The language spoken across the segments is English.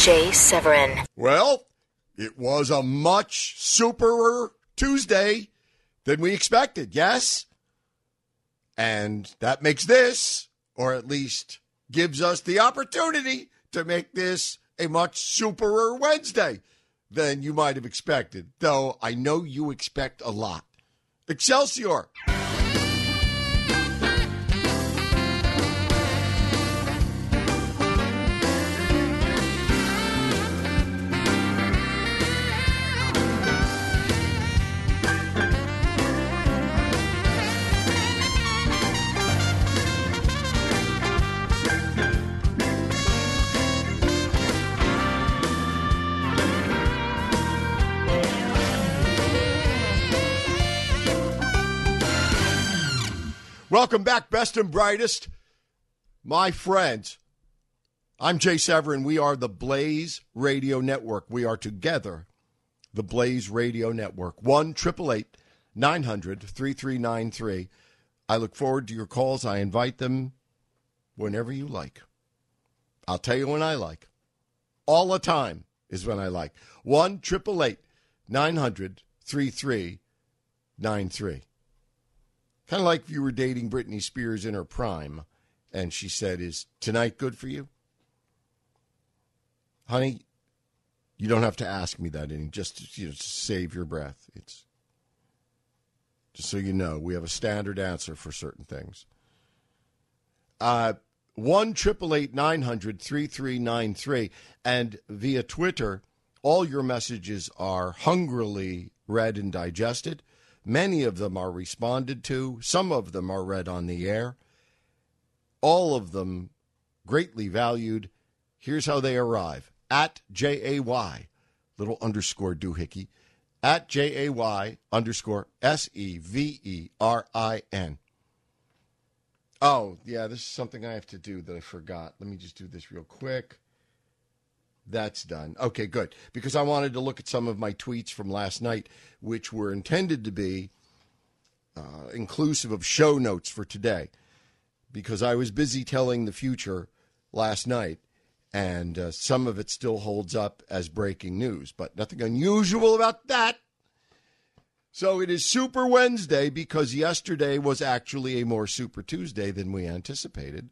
Jay Severin. Well, it was a much superer Tuesday than we expected, yes? And that makes this, or at least gives us the opportunity to make this a much superer Wednesday than you might have expected, though I know you expect a lot. Excelsior! Welcome back, best and brightest. My friends, I'm Jay Severin. We are the Blaze Radio Network. We are together, the Blaze Radio Network. 1 900 3393. I look forward to your calls. I invite them whenever you like. I'll tell you when I like. All the time is when I like. 1 900 3393. Kind of like if you were dating Britney Spears in her prime and she said, Is tonight good for you? Honey, you don't have to ask me that any just you know, save your breath. It's just so you know, we have a standard answer for certain things. Uh one triple eight nine hundred three three nine three and via Twitter, all your messages are hungrily read and digested. Many of them are responded to, some of them are read on the air. All of them greatly valued. Here's how they arrive at J A Y, little underscore doohickey, at J A Y underscore S E V E R I N. Oh, yeah, this is something I have to do that I forgot. Let me just do this real quick. That's done. Okay, good. Because I wanted to look at some of my tweets from last night, which were intended to be uh, inclusive of show notes for today. Because I was busy telling the future last night, and uh, some of it still holds up as breaking news, but nothing unusual about that. So it is Super Wednesday because yesterday was actually a more Super Tuesday than we anticipated.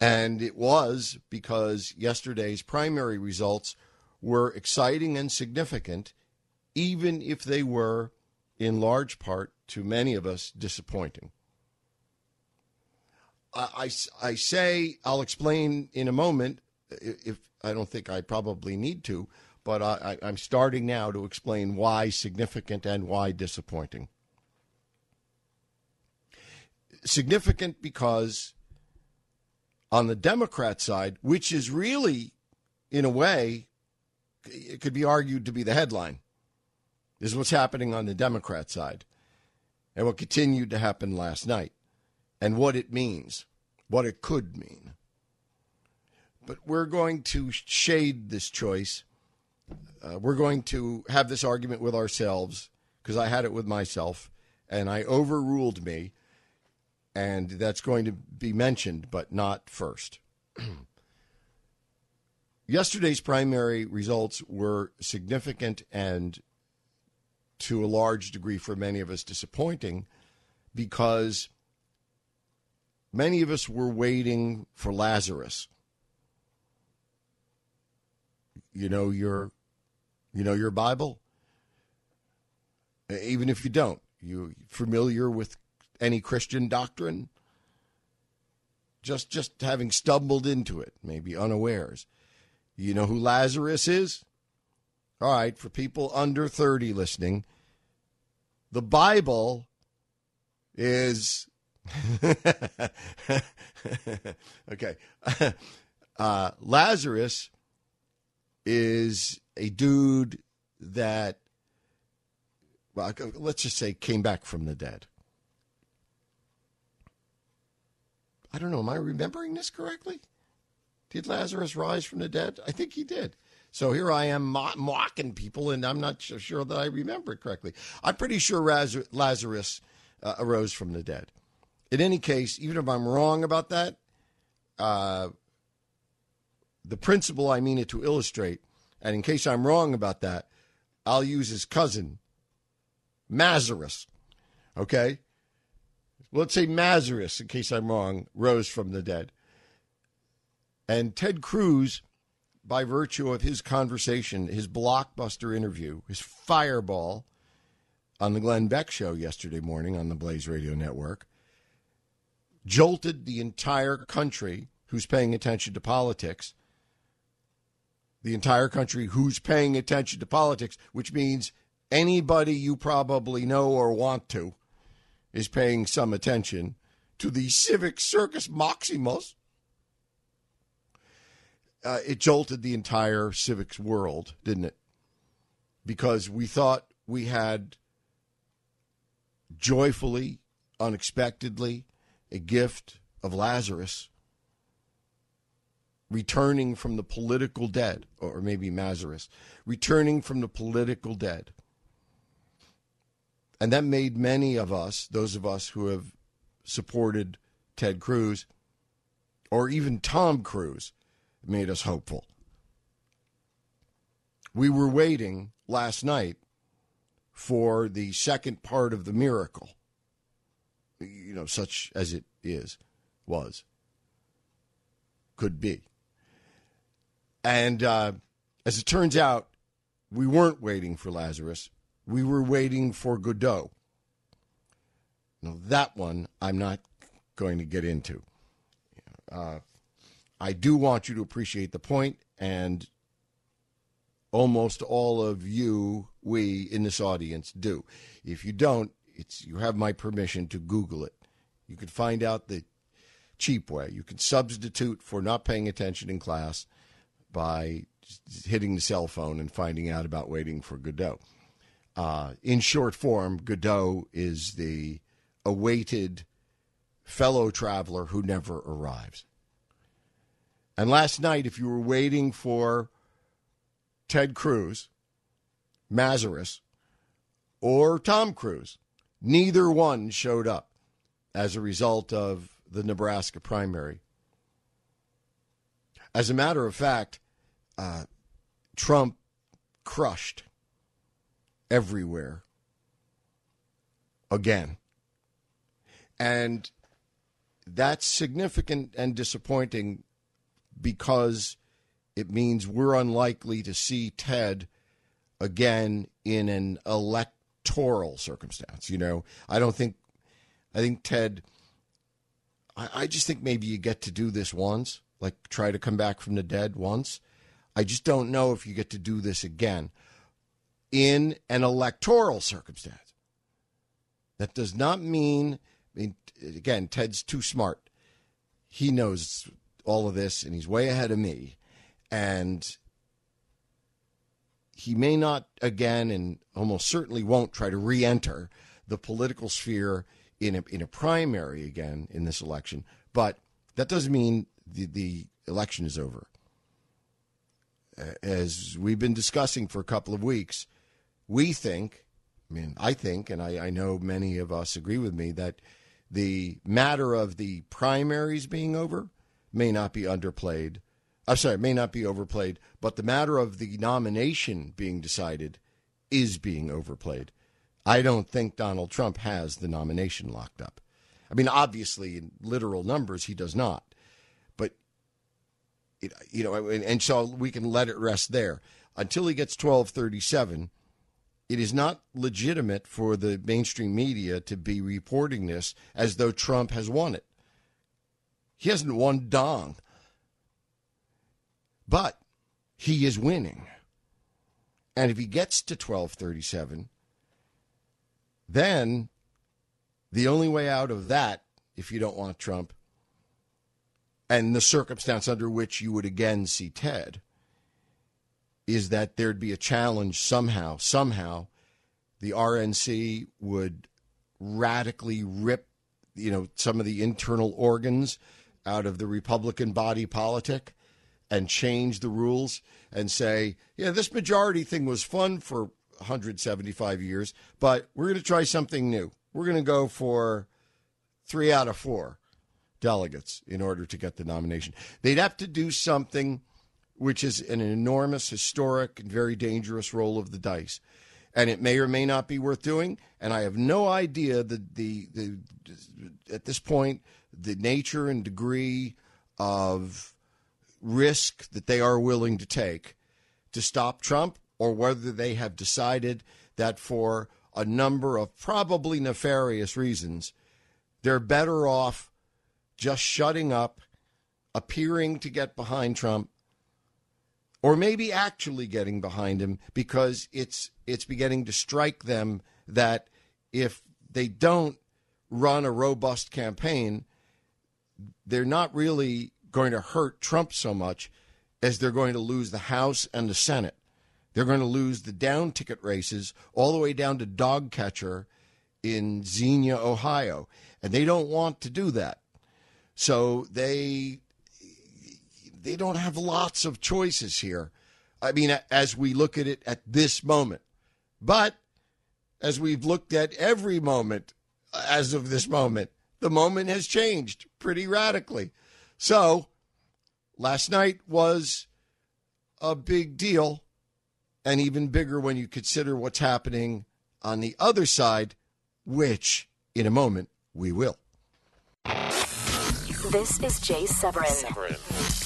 And it was because yesterday's primary results were exciting and significant, even if they were, in large part, to many of us, disappointing. I, I, I say, I'll explain in a moment, if I don't think I probably need to, but I, I'm starting now to explain why significant and why disappointing. Significant because on the Democrat side, which is really, in a way, it could be argued to be the headline, is what's happening on the Democrat side and what continued to happen last night and what it means, what it could mean. But we're going to shade this choice. Uh, we're going to have this argument with ourselves because I had it with myself and I overruled me and that's going to be mentioned, but not first. Yesterday's primary results were significant and to a large degree for many of us disappointing because many of us were waiting for Lazarus. You know your you know your Bible? Even if you don't, you familiar with any Christian doctrine. Just just having stumbled into it, maybe unawares. You know who Lazarus is? All right, for people under 30 listening, the Bible is okay. Uh, Lazarus is a dude that, well, let's just say came back from the dead. I don't know. Am I remembering this correctly? Did Lazarus rise from the dead? I think he did. So here I am mocking people, and I'm not sure that I remember it correctly. I'm pretty sure Lazarus uh, arose from the dead. In any case, even if I'm wrong about that, uh, the principle I mean it to illustrate, and in case I'm wrong about that, I'll use his cousin, Mazarus. Okay? Let's say Mazarus, in case I'm wrong, rose from the dead. And Ted Cruz, by virtue of his conversation, his blockbuster interview, his fireball on the Glenn Beck show yesterday morning on the Blaze Radio Network, jolted the entire country who's paying attention to politics the entire country who's paying attention to politics, which means anybody you probably know or want to is paying some attention to the civic circus maximus. Uh, it jolted the entire civics world, didn't it? Because we thought we had joyfully, unexpectedly, a gift of Lazarus returning from the political dead, or maybe Mazarus, returning from the political dead. And that made many of us, those of us who have supported Ted Cruz, or even Tom Cruise, made us hopeful. We were waiting last night for the second part of the miracle, you know, such as it is, was, could be. And uh, as it turns out, we weren't waiting for Lazarus. We were waiting for Godot. Now, that one I'm not going to get into. Uh, I do want you to appreciate the point, and almost all of you, we in this audience, do. If you don't, it's you have my permission to Google it. You can find out the cheap way. You can substitute for not paying attention in class by hitting the cell phone and finding out about waiting for Godot. Uh, in short form, Godot is the awaited fellow traveler who never arrives. And last night, if you were waiting for Ted Cruz, Mazarus, or Tom Cruise, neither one showed up as a result of the Nebraska primary. As a matter of fact, uh, Trump crushed everywhere again. And that's significant and disappointing because it means we're unlikely to see Ted again in an electoral circumstance. You know, I don't think, I think Ted, I, I just think maybe you get to do this once, like try to come back from the dead once. I just don't know if you get to do this again in an electoral circumstance. That does not mean, I mean, again, Ted's too smart. He knows all of this and he's way ahead of me. And he may not again and almost certainly won't try to re enter the political sphere in a, in a primary again in this election. But that doesn't mean the, the election is over as we've been discussing for a couple of weeks, we think, I mean, I think, and I, I know many of us agree with me, that the matter of the primaries being over may not be underplayed. I'm sorry, may not be overplayed, but the matter of the nomination being decided is being overplayed. I don't think Donald Trump has the nomination locked up. I mean, obviously, in literal numbers, he does not But, you know, and so we can let it rest there until he gets 1237. It is not legitimate for the mainstream media to be reporting this as though Trump has won it. He hasn't won dong. But he is winning. And if he gets to 1237, then the only way out of that if you don't want Trump, and the circumstance under which you would again see Ted, is that there'd be a challenge somehow, somehow, the RNC would radically rip, you know, some of the internal organs out of the Republican body politic and change the rules and say, yeah, this majority thing was fun for 175 years, but we're going to try something new. We're going to go for three out of four delegates in order to get the nomination. They'd have to do something which is an enormous, historic, and very dangerous roll of the dice. And it may or may not be worth doing. And I have no idea the, the, the at this point the nature and degree of risk that they are willing to take to stop Trump, or whether they have decided that for a number of probably nefarious reasons, they're better off just shutting up, appearing to get behind Trump, or maybe actually getting behind him because it's it's beginning to strike them that if they don't run a robust campaign, they're not really going to hurt Trump so much as they're going to lose the House and the Senate. They're going to lose the down ticket races all the way down to dog catcher in Xenia, Ohio. And they don't want to do that. So they they don't have lots of choices here. I mean, as we look at it at this moment. But as we've looked at every moment uh, as of this moment, the moment has changed pretty radically. So last night was a big deal, and even bigger when you consider what's happening on the other side, which in a moment we will. This is Jay Severin, Severin.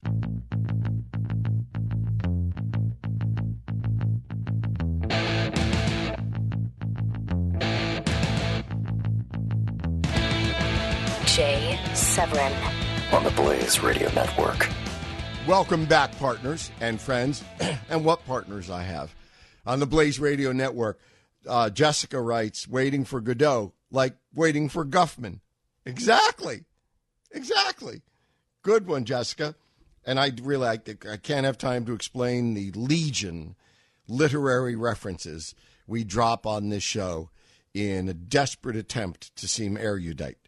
Severin on the Blaze Radio Network. Welcome back, partners and friends, and what partners I have on the Blaze Radio Network. Uh, Jessica writes, "Waiting for Godot, like waiting for Guffman." Exactly, exactly. Good one, Jessica. And I really, I, I can't have time to explain the legion literary references we drop on this show in a desperate attempt to seem erudite.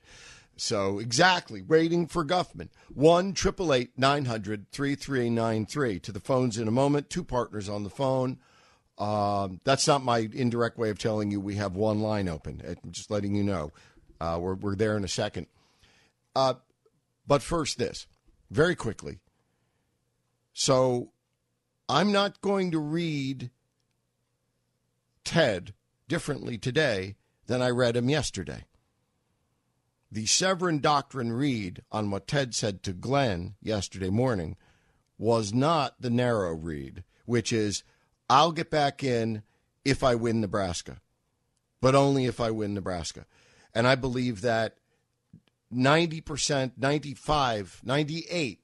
So exactly, waiting for Guffman. One triple eight nine hundred three three nine three. To the phones in a moment. Two partners on the phone. Um, that's not my indirect way of telling you we have one line open. I'm just letting you know. Uh, we're we're there in a second. Uh, but first, this very quickly. So, I'm not going to read Ted differently today than I read him yesterday the Severin Doctrine read on what Ted said to Glenn yesterday morning was not the narrow read, which is I'll get back in if I win Nebraska, but only if I win Nebraska. And I believe that 90%, 95, 98,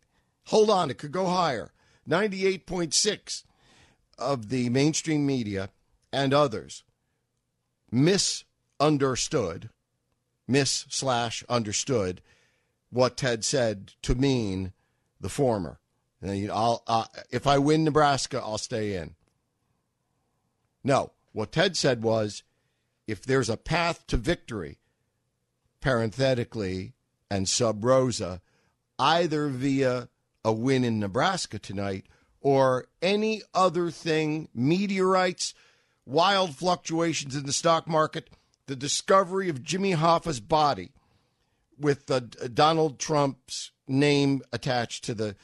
hold on, it could go higher, 98.6 of the mainstream media and others misunderstood miss slash understood what Ted said to mean the former. And I'll, uh, if I win Nebraska, I'll stay in. No, what Ted said was if there's a path to victory, parenthetically, and sub rosa, either via a win in Nebraska tonight or any other thing, meteorites, wild fluctuations in the stock market, the discovery of Jimmy Hoffa's body, with uh, Donald Trump's name attached to the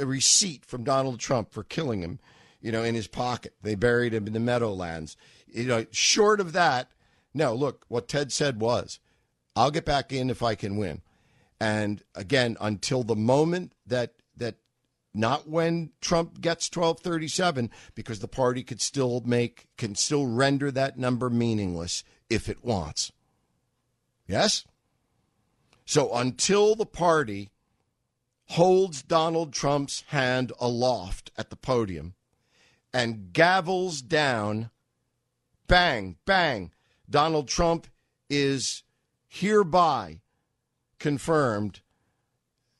a receipt from Donald Trump for killing him, you know, in his pocket. They buried him in the Meadowlands. You know, short of that, no, look, what Ted said was, I'll get back in if I can win. And again, until the moment that that not when Trump gets 1237 because the party could still make can still render that number meaningless if it wants. Yes? So until the party holds Donald Trump's hand aloft at the podium and gavels down bang bang Donald Trump is hereby confirmed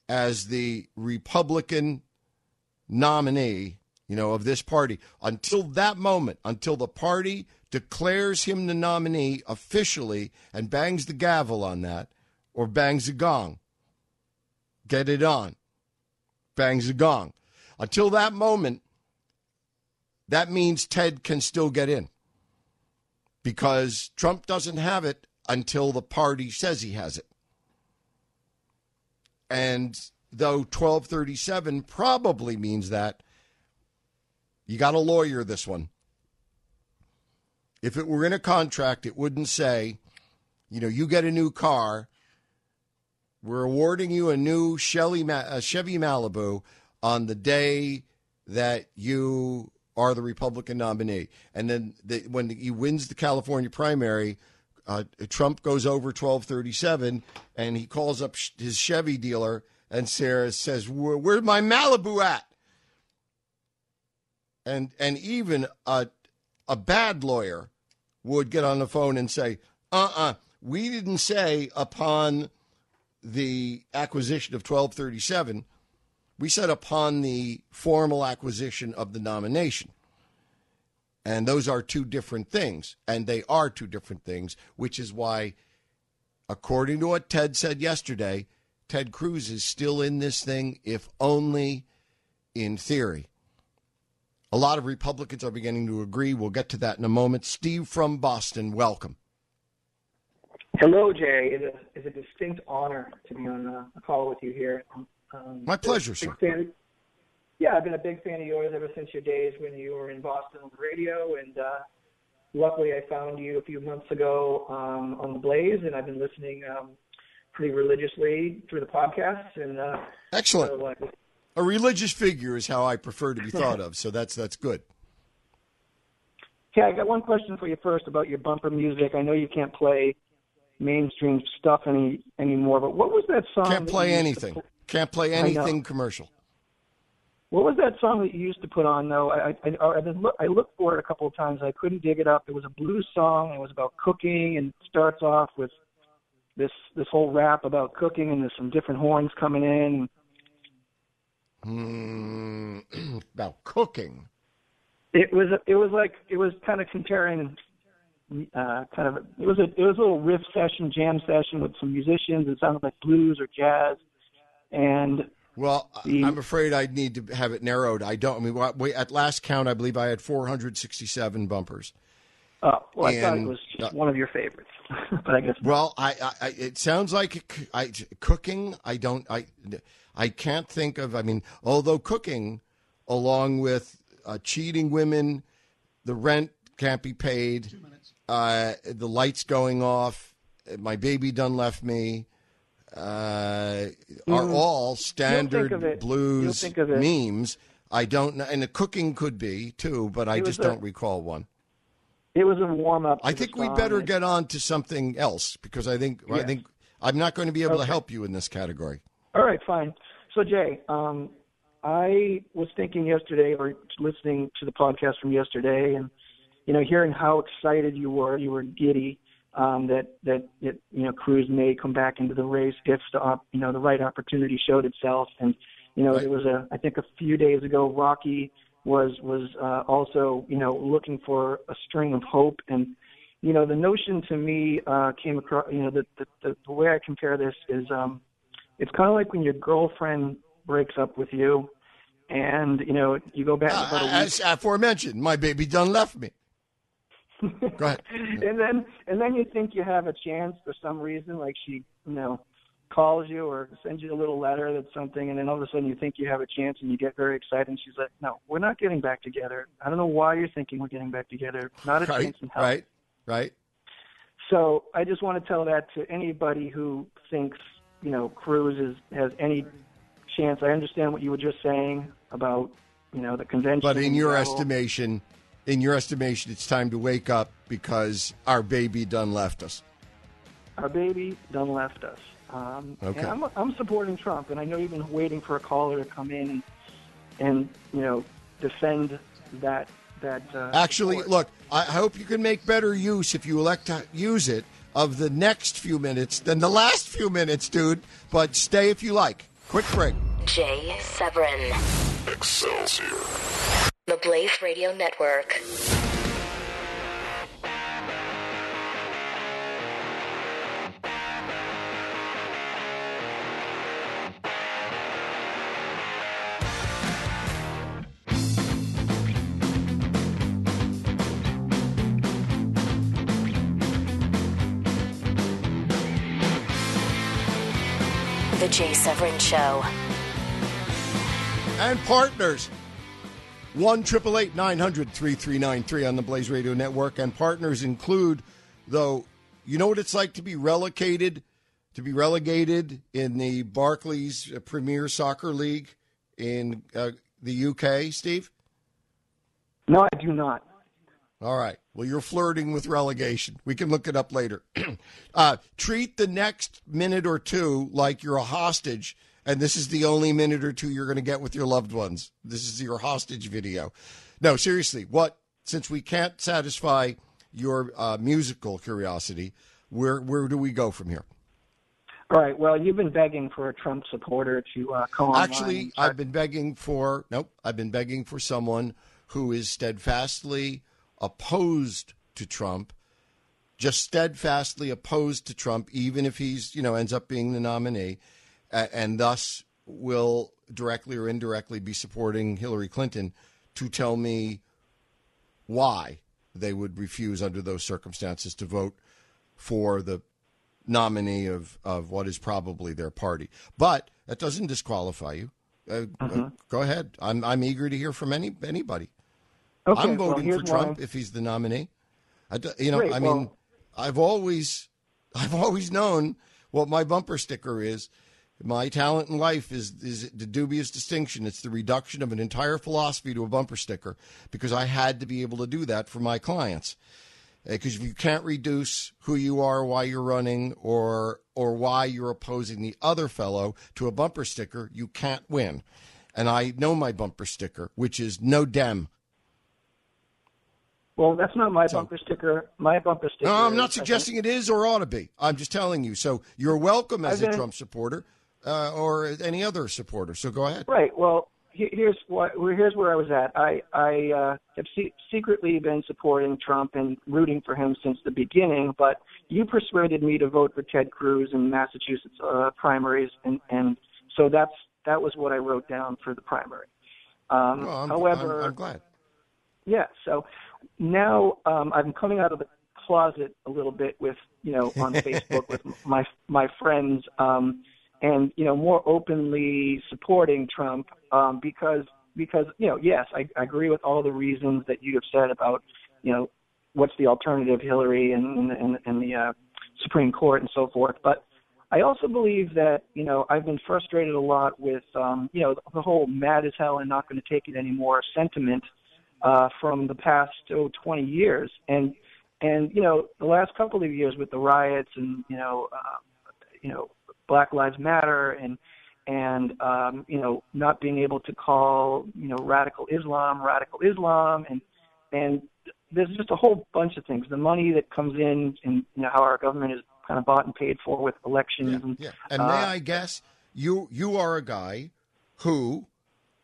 as the Republican nominee, you know, of this party. Until that moment, until the party declares him the nominee officially and bangs the gavel on that or bangs the gong. Get it on. Bangs the gong. Until that moment, that means Ted can still get in because Trump doesn't have it until the party says he has it. And though 1237 probably means that, you got a lawyer this one. If it were in a contract, it wouldn't say, you know, you get a new car. We're awarding you a new Chevy, Malibu on the day that you are the Republican nominee. And then the, when he wins the California primary, uh, Trump goes over 1237 and he calls up his Chevy dealer and Sarah says, "Where's my Malibu at?" And and even a a bad lawyer would get on the phone and say, "Uh-uh, we didn't say upon the acquisition of 1237, we said upon the formal acquisition of the nomination." And those are two different things, and they are two different things, which is why according to what Ted said yesterday, Ted Cruz is still in this thing, if only in theory. A lot of Republicans are beginning to agree. We'll get to that in a moment. Steve from Boston, welcome. Hello, Jay. It's a, it's a distinct honor to be on a, a call with you here. Um, My pleasure, sir. Fan, yeah, I've been a big fan of yours ever since your days when you were in Boston on the radio, and uh, luckily I found you a few months ago um, on the Blaze, and I've been listening um, pretty religiously through the podcast. And uh, excellent. So, uh, a religious figure is how I prefer to be thought of. So that's that's good. Okay, I got one question for you first about your bumper music. I know you can't play mainstream stuff any anymore, but what was that song? Can't play anything. Can't play anything commercial. What was that song that you used to put on though? I I, I, look, I looked for it a couple of times. I couldn't dig it up. It was a blues song. It was about cooking and starts off with this this whole rap about cooking and there's some different horns coming in. Mm, about cooking. It was it was like it was kind of comparing uh, kind of it was a it was a little riff session, jam session with some musicians. It sounded like blues or jazz, and well, the, I'm afraid I need to have it narrowed. I don't. I mean, we, at last count, I believe I had 467 bumpers. Oh, well, and, I thought it was uh, one of your favorites, but I guess. Well, I, I, it sounds like I, cooking. I don't. I, I can't think of. I mean, although cooking, along with uh, cheating women, the rent can't be paid, uh, the lights going off, my baby done left me, uh, are mm. all standard blues memes. I don't know, and the cooking could be too, but I just a, don't recall one. It was a warm up. I think we better get on to something else because I think I think I'm not going to be able okay. to help you in this category. All right, fine. So Jay, um, I was thinking yesterday or listening to the podcast from yesterday, and you know, hearing how excited you were, you were giddy um, that that it, you know Cruz may come back into the race if the op, you know the right opportunity showed itself, and you know right. it was a I think a few days ago Rocky was was uh, also you know looking for a string of hope and you know the notion to me uh, came across you know the, the the way I compare this is um, it's kind of like when your girlfriend breaks up with you and you know you go back uh, about a week. as aforementioned my baby done left me go ahead and then and then you think you have a chance for some reason like she you know calls you or sends you a little letter that's something, and then all of a sudden you think you have a chance and you get very excited, and she's like, "No, we're not getting back together. I don't know why you're thinking we're getting back together. Not a Right, chance in hell." right, right. So I just want to tell that to anybody who thinks you know Cruz is, has any chance. I understand what you were just saying about you know the convention. But in your level. estimation, in your estimation, it's time to wake up because our baby done left us. our baby done left us. Um, Okay. And I'm, I'm supporting Trump, and I know you've been waiting for a caller to come in and, and you know defend that that. Uh, Actually, support. look, I hope you can make better use if you elect to use it of the next few minutes than the last few minutes, dude. But stay if you like. Quick break. Jay Severin, Excelsior. the Blaze Radio Network. The Jay Severin Show. and partners. One triple eight nine hundred three three nine three on the Blaze Radio Network, and partners include, though, you know what it's like to be relocated, to be relegated in the Barclays Premier Soccer League in uh, the UK, Steve. no, I do not. All right. Well, you're flirting with relegation. We can look it up later. uh, treat the next minute or two like you're a hostage, and this is the only minute or two you're going to get with your loved ones. This is your hostage video. No, seriously. What? Since we can't satisfy your uh, musical curiosity, where where do we go from here? All right. Well, you've been begging for a Trump supporter to uh, come. Actually, I've been begging for nope. I've been begging for someone who is steadfastly opposed to Trump, just steadfastly opposed to Trump, even if he's you know ends up being the nominee, and thus will directly or indirectly be supporting Hillary Clinton, to tell me why they would refuse under those circumstances to vote for the nominee of, of what is probably their party. But that doesn't disqualify you. Uh, uh, go ahead. I'm I'm eager to hear from any anybody. Okay, I'm voting here's for Trump if he's the nominee. I you know, Great, I mean, well- I've always I've always known what my bumper sticker is. My talent in life is is the dubious distinction. It's the reduction of an entire philosophy to a bumper sticker because I had to be able to do that for my clients. Uh, because if you can't reduce who you are, why you're running, or or why you're opposing the other fellow to a bumper sticker, you can't win. And I know my bumper sticker, which is no dem. Well, that's not my bumper sticker. My bumper sticker. No, I'm not I think- suggesting it is or ought to be. I'm just telling you. So you're welcome as a Trump supporter uh, or any other supporter. So go ahead. Right. Well, here's what. Here's where I was at. I I uh, have se- secretly been supporting Trump and rooting for him since the beginning. But you persuaded me to vote for Ted Cruz in Massachusetts uh, primaries, and and so that's that was what I wrote down for the primary. Um, Well, I'm, however, I'm, I'm glad. yeah. So now um, I'm coming out of the closet a little bit with you know on Facebook with my my friends, um, and you know more openly supporting Trump um, because because you know yes I, I agree with all the reasons that you have said about you know what's the alternative Hillary and and, and the uh, Supreme Court and so forth, but I also believe that you know I've been frustrated a lot with um, you know the whole mad as hell and not going to take it anymore sentiment uh, from the past oh, 20 years, and and you know the last couple of years with the riots and you know uh, you know Black Lives Matter and and um, you know not being able to call you know radical Islam radical Islam and and there's just a whole bunch of things. The money that comes in and you know how our government is kind of bought and paid for with elections Yeah, and yeah. And uh, may I guess you you are a guy who,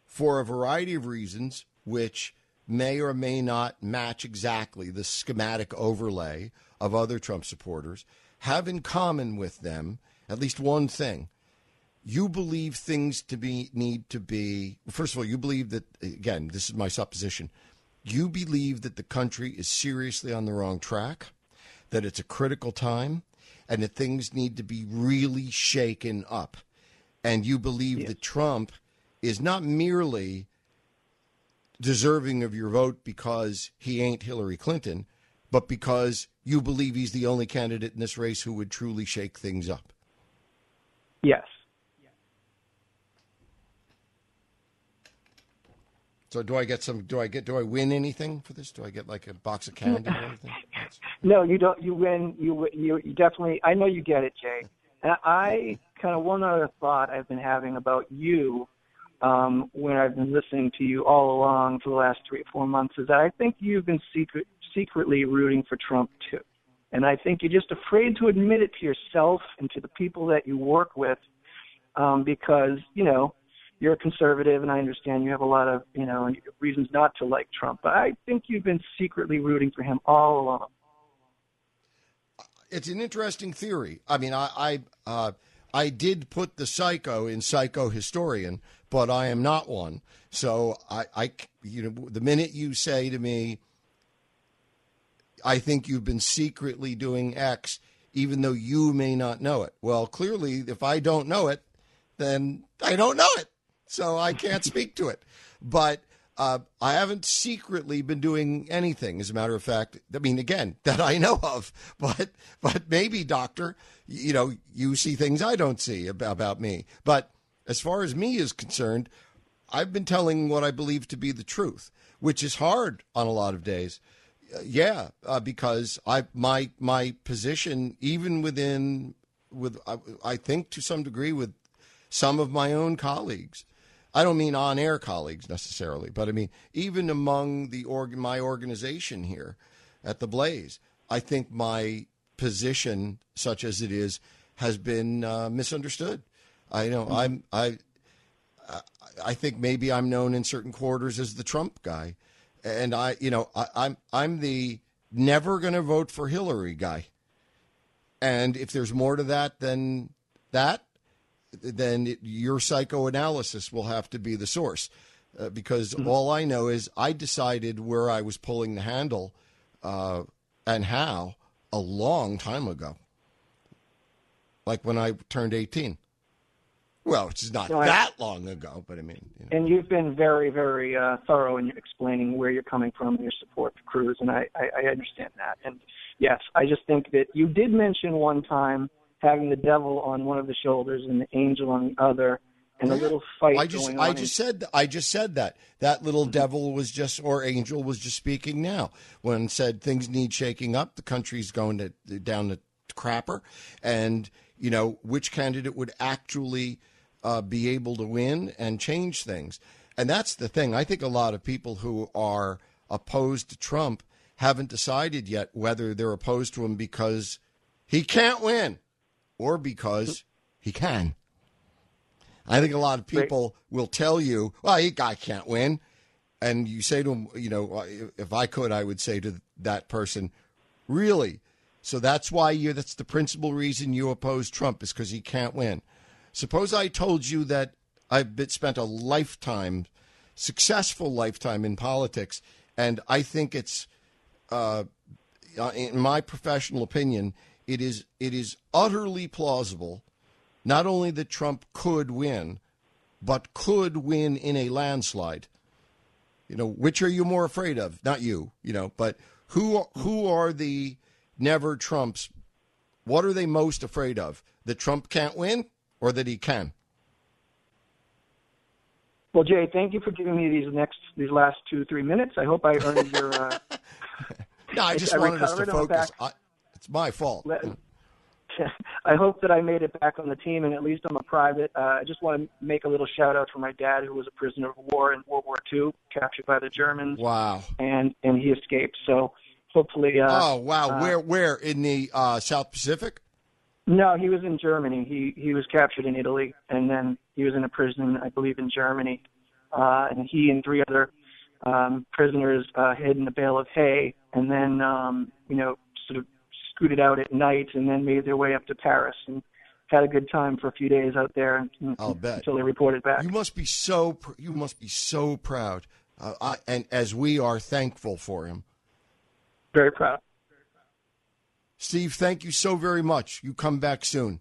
for a variety of reasons, which may or may not match exactly the schematic overlay of other Trump supporters, have in common with them at least one thing. You believe things to be need to be first of all, you believe that again, this is my supposition. You believe that the country is seriously on the wrong track, that it's a critical time, and that things need to be really shaken up. And you believe that Trump is not merely deserving of your vote because he ain't Hillary Clinton, but because you believe he's the only candidate in this race who would truly shake things up. Yes. So do I get some? Do I get? Do I win anything for this? Do I get like a box of candy or anything? No, you don't. You win. You you, you definitely. I know you get it, Jay. And I kind of one other thought I've been having about you um, when I've been listening to you all along for the last three or four months is that I think you've been secret, secretly rooting for Trump too. And I think you're just afraid to admit it to yourself and to the people that you work with um, because, you know, you're a conservative and I understand you have a lot of, you know, reasons not to like Trump. But I think you've been secretly rooting for him all along it's an interesting theory. I mean, I I, uh, I did put the psycho in psycho historian, but I am not one. So I, I, you know, the minute you say to me, I think you've been secretly doing X, even though you may not know it. Well, clearly, if I don't know it, then I don't know it. So I can't speak to it. But uh, I haven't secretly been doing anything. As a matter of fact, I mean, again, that I know of. But but maybe, doctor, you know, you see things I don't see about, about me. But as far as me is concerned, I've been telling what I believe to be the truth, which is hard on a lot of days. Uh, yeah, uh, because I my my position, even within with I, I think to some degree with some of my own colleagues I don't mean on air colleagues necessarily, but I mean even among the org- my organization here at the Blaze, I think my position, such as it is, has been uh, misunderstood. I know mm-hmm. I'm I. I think maybe I'm known in certain quarters as the Trump guy, and I, you know, I, I'm I'm the never going to vote for Hillary guy. And if there's more to that than that, then it, your psychoanalysis will have to be the source. Uh, because mm-hmm. all I know is I decided where I was pulling the handle uh, and how a long time ago. Like when I turned 18. Well, which is not no, that I, long ago, but I mean. You know. And you've been very, very uh, thorough in explaining where you're coming from and your support for Cruz, and I, I, I understand that. And yes, I just think that you did mention one time having the devil on one of the shoulders and the angel on the other, and a little fight I just, going on. I just said, I just said that that little mm-hmm. devil was just, or angel was just speaking now when said things need shaking up. The country's going to down the crapper, and you know which candidate would actually uh, be able to win and change things. And that's the thing. I think a lot of people who are opposed to Trump haven't decided yet whether they're opposed to him because he can't win or because he can. I think a lot of people will tell you, well, he guy can't win. And you say to him, you know, if I could, I would say to that person, really? So that's why you that's the principal reason you oppose Trump is because he can't win. Suppose I told you that I've been, spent a lifetime, successful lifetime in politics, and I think it's, uh, in my professional opinion, it is it is utterly plausible not only that Trump could win, but could win in a landslide. You know, which are you more afraid of? Not you, you know, but who who are the never Trumps? What are they most afraid of? That Trump can't win or that he can? Well, Jay, thank you for giving me these next these last two three minutes. I hope I earned your. Uh, no, I just I wanted us to focus. I, it's my fault. Let, I hope that I made it back on the team, and at least I'm a private. Uh, I just want to make a little shout out for my dad, who was a prisoner of war in World War II, captured by the Germans. Wow! And and he escaped. So hopefully. Uh, oh wow! Uh, where where in the uh, South Pacific? No, he was in Germany. He he was captured in Italy, and then he was in a prison, I believe, in Germany. Uh, and he and three other um, prisoners uh, hid in a bale of hay, and then um, you know sort of scooted out at night and then made their way up to Paris and had a good time for a few days out there I'll bet. until they reported back. You must be so pr- you must be so proud, uh, I, and as we are thankful for him. Very proud. Steve, thank you so very much. You come back soon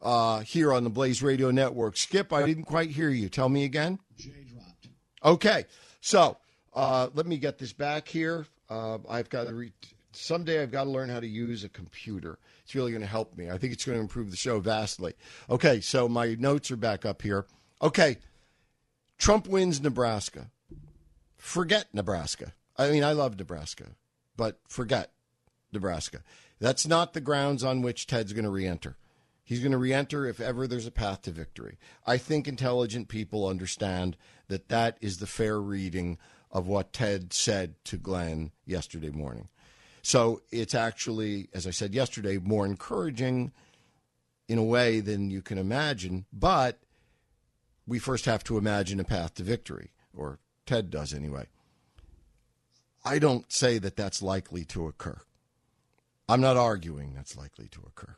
uh, here on the Blaze Radio Network. Skip, I didn't quite hear you. Tell me again. J dropped. Okay, so uh, let me get this back here. Uh, I've got to re- someday I've got to learn how to use a computer. It's really going to help me. I think it's going to improve the show vastly. Okay, so my notes are back up here. Okay, Trump wins Nebraska. Forget Nebraska. I mean, I love Nebraska, but forget Nebraska. That's not the grounds on which Ted's going to reenter. He's going to reenter if ever there's a path to victory. I think intelligent people understand that that is the fair reading of what Ted said to Glenn yesterday morning. So it's actually, as I said yesterday, more encouraging in a way than you can imagine. But we first have to imagine a path to victory, or Ted does anyway. I don't say that that's likely to occur. I'm not arguing that's likely to occur.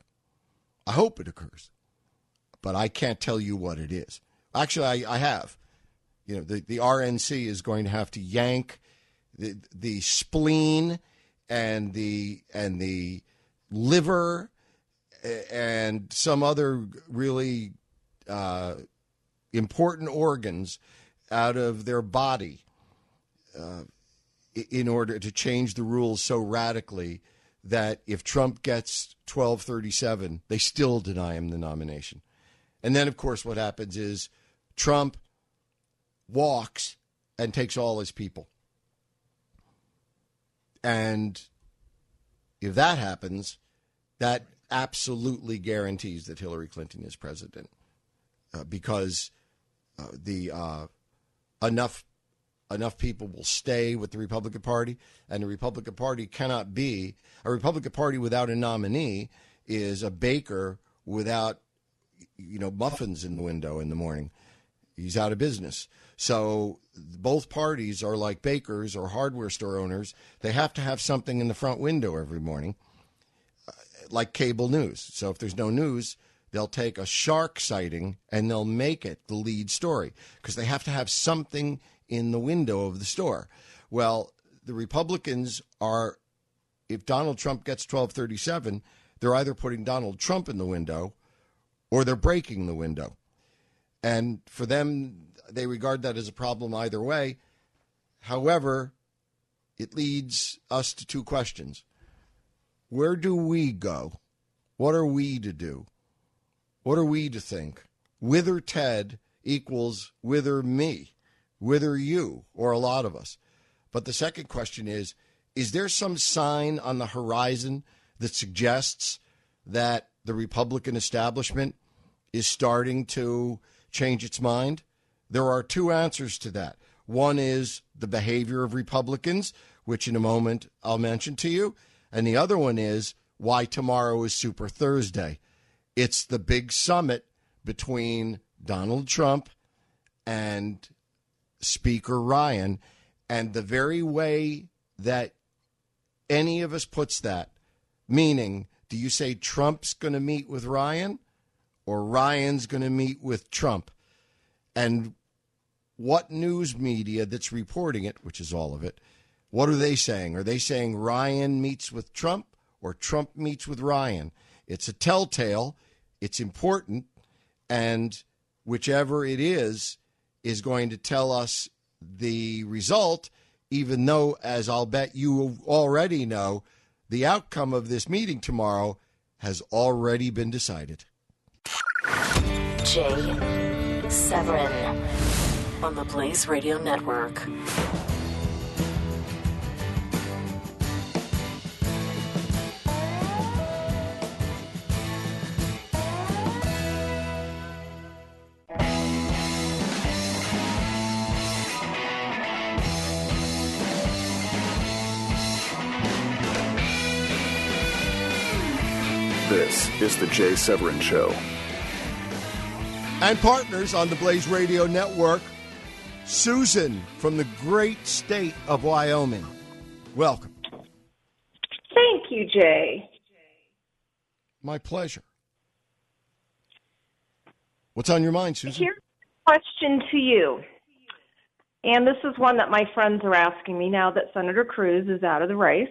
I hope it occurs, but I can't tell you what it is. Actually, I, I have. You know, the, the RNC is going to have to yank the, the spleen and the and the liver and some other really uh, important organs out of their body uh, in order to change the rules so radically that if Trump gets 1237, they still deny him the nomination. And then, of course, what happens is Trump walks and takes all his people. And if that happens, that absolutely guarantees that Hillary Clinton is president uh, because uh, the uh, enough enough people will stay with the Republican Party, and the Republican Party cannot be a Republican Party without a nominee is a baker without you know muffins in the window in the morning. He's out of business. So both parties are like bakers or hardware store owners. They have to have something in the front window every morning, uh, like cable news. So if there's no news, they'll take a shark sighting and they'll make it the lead story because they have to have something in the window of the store. Well, the Republicans are, if Donald Trump gets 1237, they're either putting Donald Trump in the window or they're breaking the window. And for them, they regard that as a problem either way. However, it leads us to two questions. Where do we go? What are we to do? What are we to think? Wither Ted equals wither me, wither you, or a lot of us. But the second question is Is there some sign on the horizon that suggests that the Republican establishment is starting to change its mind? There are two answers to that. One is the behavior of Republicans, which in a moment I'll mention to you. And the other one is why tomorrow is Super Thursday. It's the big summit between Donald Trump and Speaker Ryan. And the very way that any of us puts that, meaning, do you say Trump's going to meet with Ryan or Ryan's going to meet with Trump? And what news media that's reporting it, which is all of it, what are they saying? Are they saying Ryan meets with Trump or Trump meets with Ryan? It's a telltale, it's important, and whichever it is, is going to tell us the result, even though, as I'll bet you already know, the outcome of this meeting tomorrow has already been decided. Jay Severin on the Blaze Radio Network. This is the Jay Severin Show. And partners on the Blaze Radio Network, Susan from the great state of Wyoming. Welcome. Thank you, Jay. My pleasure. What's on your mind, Susan? Here's a question to you. And this is one that my friends are asking me now that Senator Cruz is out of the race.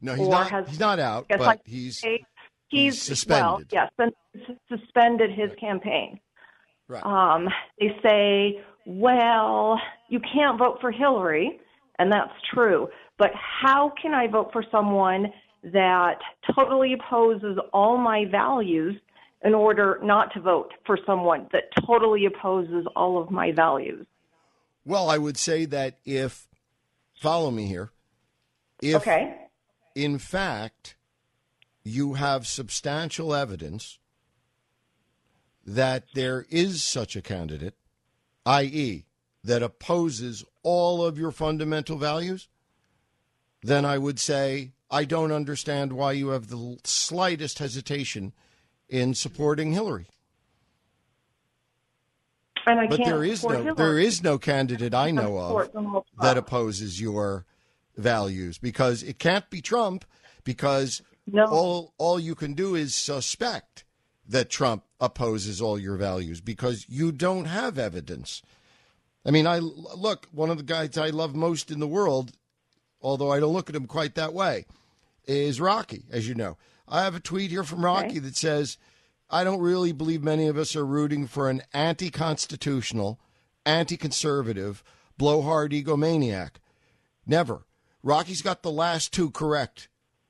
No, he's not. has he's not out, but I he's say he's suspended. Well, yes, been suspended his campaign. right. Um, they say, well, you can't vote for Hillary, and that's true. But how can I vote for someone that totally opposes all my values in order not to vote for someone that totally opposes all of my values? Well, I would say that if follow me here, if Okay. in fact you have substantial evidence that there is such a candidate, i.e., that opposes all of your fundamental values, then I would say I don't understand why you have the slightest hesitation in supporting Hillary. And I But there is no Hillary. there is no candidate I know of that opposes your values because it can't be Trump because No. all all you can do is suspect that Trump opposes all your values because you don't have evidence. I mean, I look one of the guys I love most in the world, although I don't look at him quite that way, is Rocky, as you know. I have a tweet here from Rocky that says, I don't really believe many of us are rooting for an anti constitutional, anti conservative, blowhard egomaniac. Never. Rocky's got the last two correct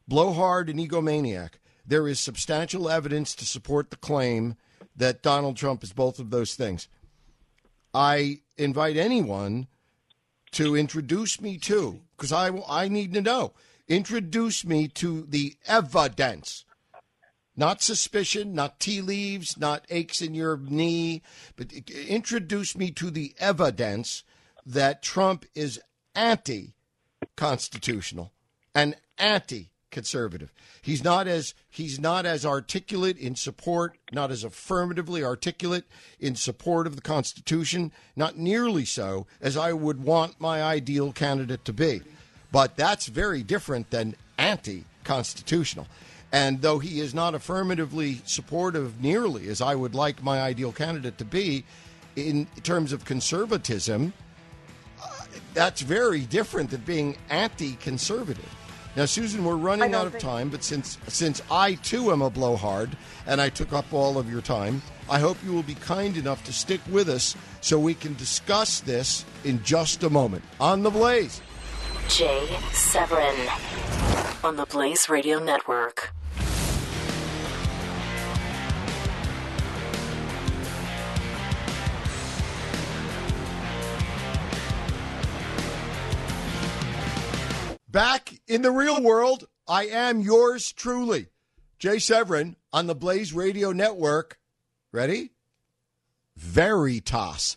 blowhard and egomaniac. There is substantial evidence to support the claim that Donald Trump is both of those things. I invite anyone to introduce me to, because I, I need to know, introduce me to the evidence. Not suspicion, not tea leaves, not aches in your knee, but introduce me to the evidence that Trump is anti constitutional and anti conservative. He's not as he's not as articulate in support, not as affirmatively articulate in support of the Constitution, not nearly so as I would want my ideal candidate to be. But that's very different than anti constitutional. And though he is not affirmatively supportive nearly as I would like my ideal candidate to be in terms of conservatism, uh, that's very different than being anti-conservative. Now, Susan, we're running out of think- time, but since since I too am a blowhard and I took up all of your time, I hope you will be kind enough to stick with us so we can discuss this in just a moment on the Blaze. Jay Severin on the Blaze Radio Network. Back in the real world, I am yours truly, Jay Severin on the Blaze Radio Network. Ready? Veritas.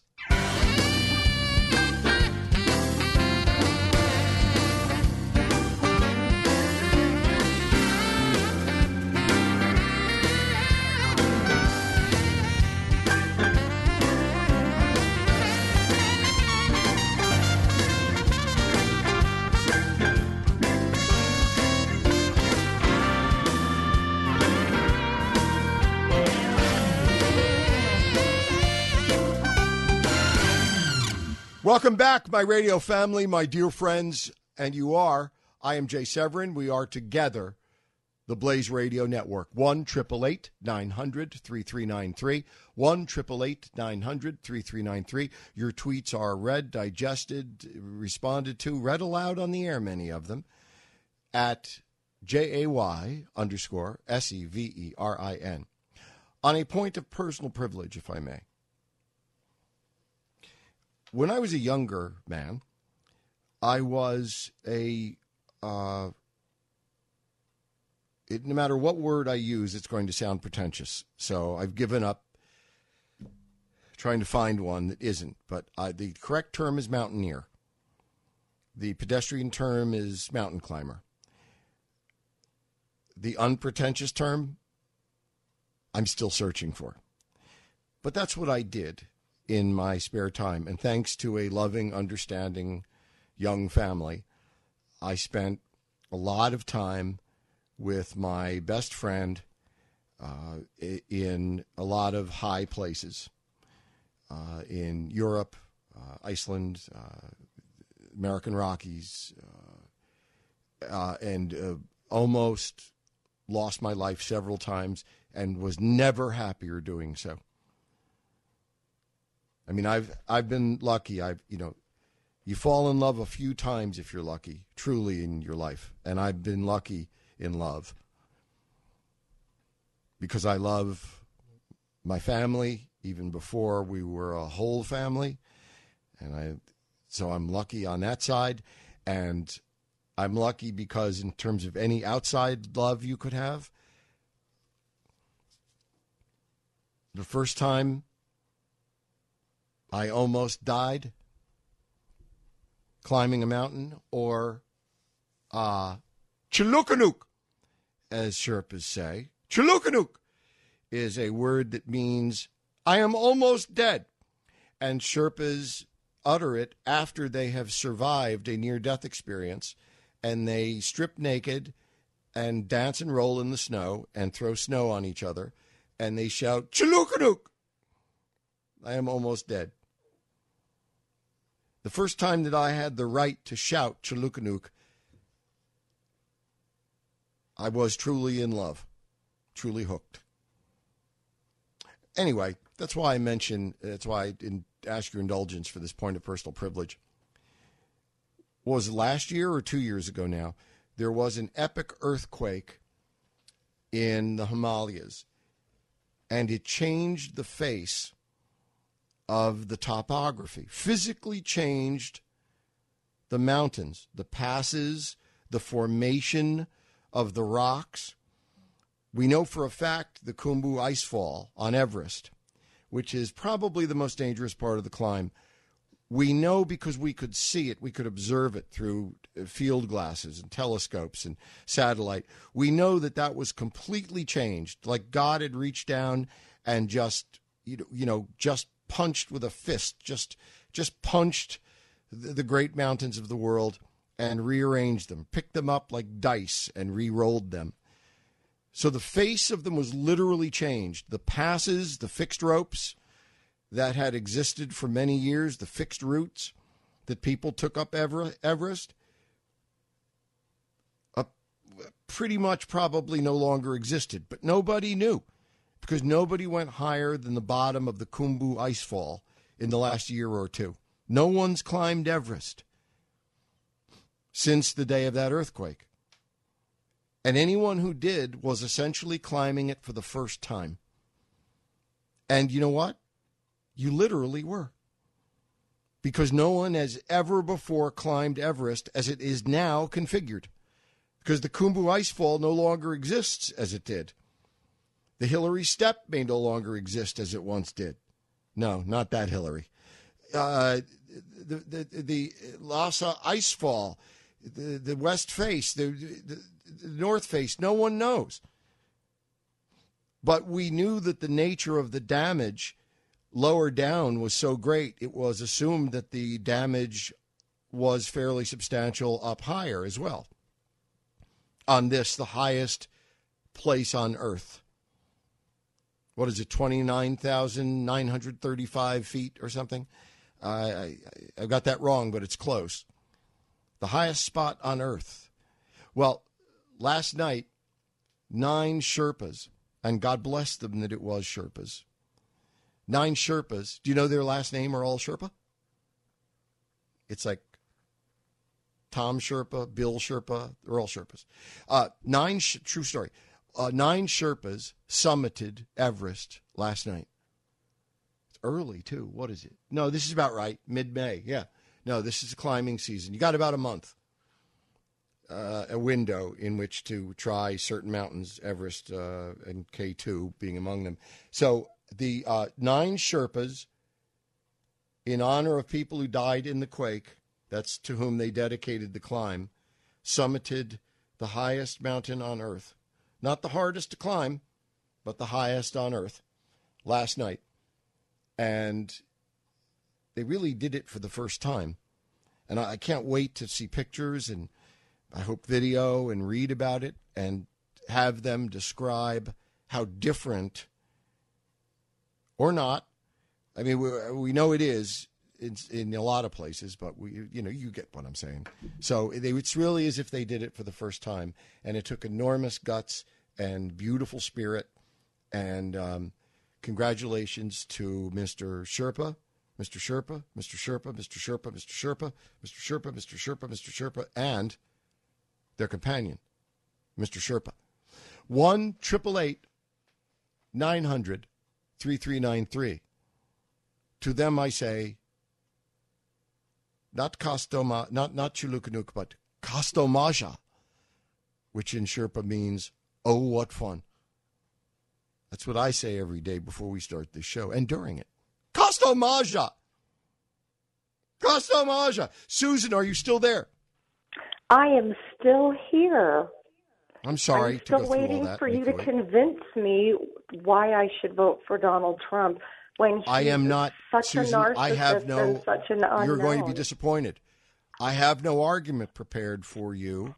Welcome back, my radio family, my dear friends, and you are. I am Jay Severin. We are together, the Blaze Radio Network. 1 888 900 3393. 1 888 900 3393. Your tweets are read, digested, responded to, read aloud on the air, many of them, at J A Y underscore S E V E R I N. On a point of personal privilege, if I may when I was a younger man, I was a. Uh, it, no matter what word I use, it's going to sound pretentious. So I've given up trying to find one that isn't. But uh, the correct term is mountaineer. The pedestrian term is mountain climber. The unpretentious term, I'm still searching for. But that's what I did in my spare time. And thanks to a loving, understanding young family, I spent a lot of time with my best friend uh, in a lot of high places uh, in Europe, uh, Iceland, uh, American Rockies, uh, uh, and almost lost my life several times and was never happier doing so. I mean, I've I've been lucky. I've you know, you fall in love a few times if you're lucky, truly in your life, and I've been lucky in love. Because I love my family even before we were a whole family, and I so I'm lucky on that side, and I'm lucky because in terms of any outside love you could have, the first time I almost died climbing a mountain, or uh, Chilukanook, as Sherpas say. Chilukanook is a word that means I am almost dead. And Sherpas utter it after they have survived a near death experience and they strip naked and dance and roll in the snow and throw snow on each other and they shout, Chilukanook! I am almost dead. The first time that I had the right to shout Chilukanook, I was truly in love, truly hooked. Anyway, that's why I mention, that's why I didn't ask your indulgence for this point of personal privilege. Was last year or two years ago now? There was an epic earthquake in the Himalayas, and it changed the face of the topography, physically changed the mountains, the passes, the formation of the rocks. We know for a fact the Khumbu icefall on Everest, which is probably the most dangerous part of the climb. We know because we could see it, we could observe it through uh, field glasses and telescopes and satellite. We know that that was completely changed, like God had reached down and just you know just punched with a fist, just just punched the, great mountains of the world and rearranged them, picked them up like dice and re-rolled them. So the face of them was literally changed. The passes, the fixed ropes that had existed for many years, the fixed routes that people took up Everest, uh, pretty much probably no longer existed. But nobody knew because nobody went higher than the bottom of the Khumbu icefall in the last year or two. No one's climbed Everest since the day of that earthquake. And anyone who did was essentially climbing it for the first time. And you know what? You literally were. Because no one has ever before climbed Everest as it is now configured. Because the Khumbu icefall no longer exists as it did. The Hillary step may no longer exist as it once did. No, not that Hillary. Uh, the, the, the Lhasa icefall, the, the west face, the, the, the north face, no one knows. But we knew that the nature of the damage lower down was so great, it was assumed that the damage was fairly substantial up higher as well. On this, the highest place on earth what is it, 29,935 feet or something? I, I, I got that wrong, but it's close. The highest spot on Earth. Well, last night, nine Sherpas, and God bless them that it was Sherpas. Nine Sherpas. Do you know their last name are all Sherpa? It's like Tom Sherpa, Bill Sherpa, they're all Sherpas. Uh, nine, sh- true story uh, nine Sherpas summited Everest last night. It's early, too. What is it? No, this is about right. Mid May. Yeah. No, this is climbing season. You got about a month, uh, a window in which to try certain mountains, Everest uh, and K2 being among them. So the uh, nine Sherpas, in honor of people who died in the quake, that's to whom they dedicated the climb, summited the highest mountain on earth not the hardest to climb, but the highest on earth last night. And they really did it for the first time. And I can't wait to see pictures and I hope video and read about it and have them describe how different or not. I mean, we, we know it is in, in a lot of places, but we, you know, you get what I'm saying. So they, it's really as if they did it for the first time, and it took enormous guts and beautiful spirit. And um, congratulations to Mr. Sherpa, Mr. Sherpa, Mr. Sherpa, Mr. Sherpa, Mr. Sherpa, Mr. Sherpa, Mr. Sherpa, Mr. Sherpa, and their companion, Mr. Sherpa. One triple eight nine hundred three three nine three. To them I say, not Kostoma, not not Chulukanuk, but Kostomaja, which in Sherpa means, oh, what fun. That's what I say every day before we start this show and during it. Kostomaja! Kostomaja! Susan, are you still there? I am still here. I'm sorry I'm to still go through all waiting for you to convince me why I should vote for Donald Trump when I am not such Susan. a narcissist I have no. such an unknown. You're going to be disappointed. I have no argument prepared for you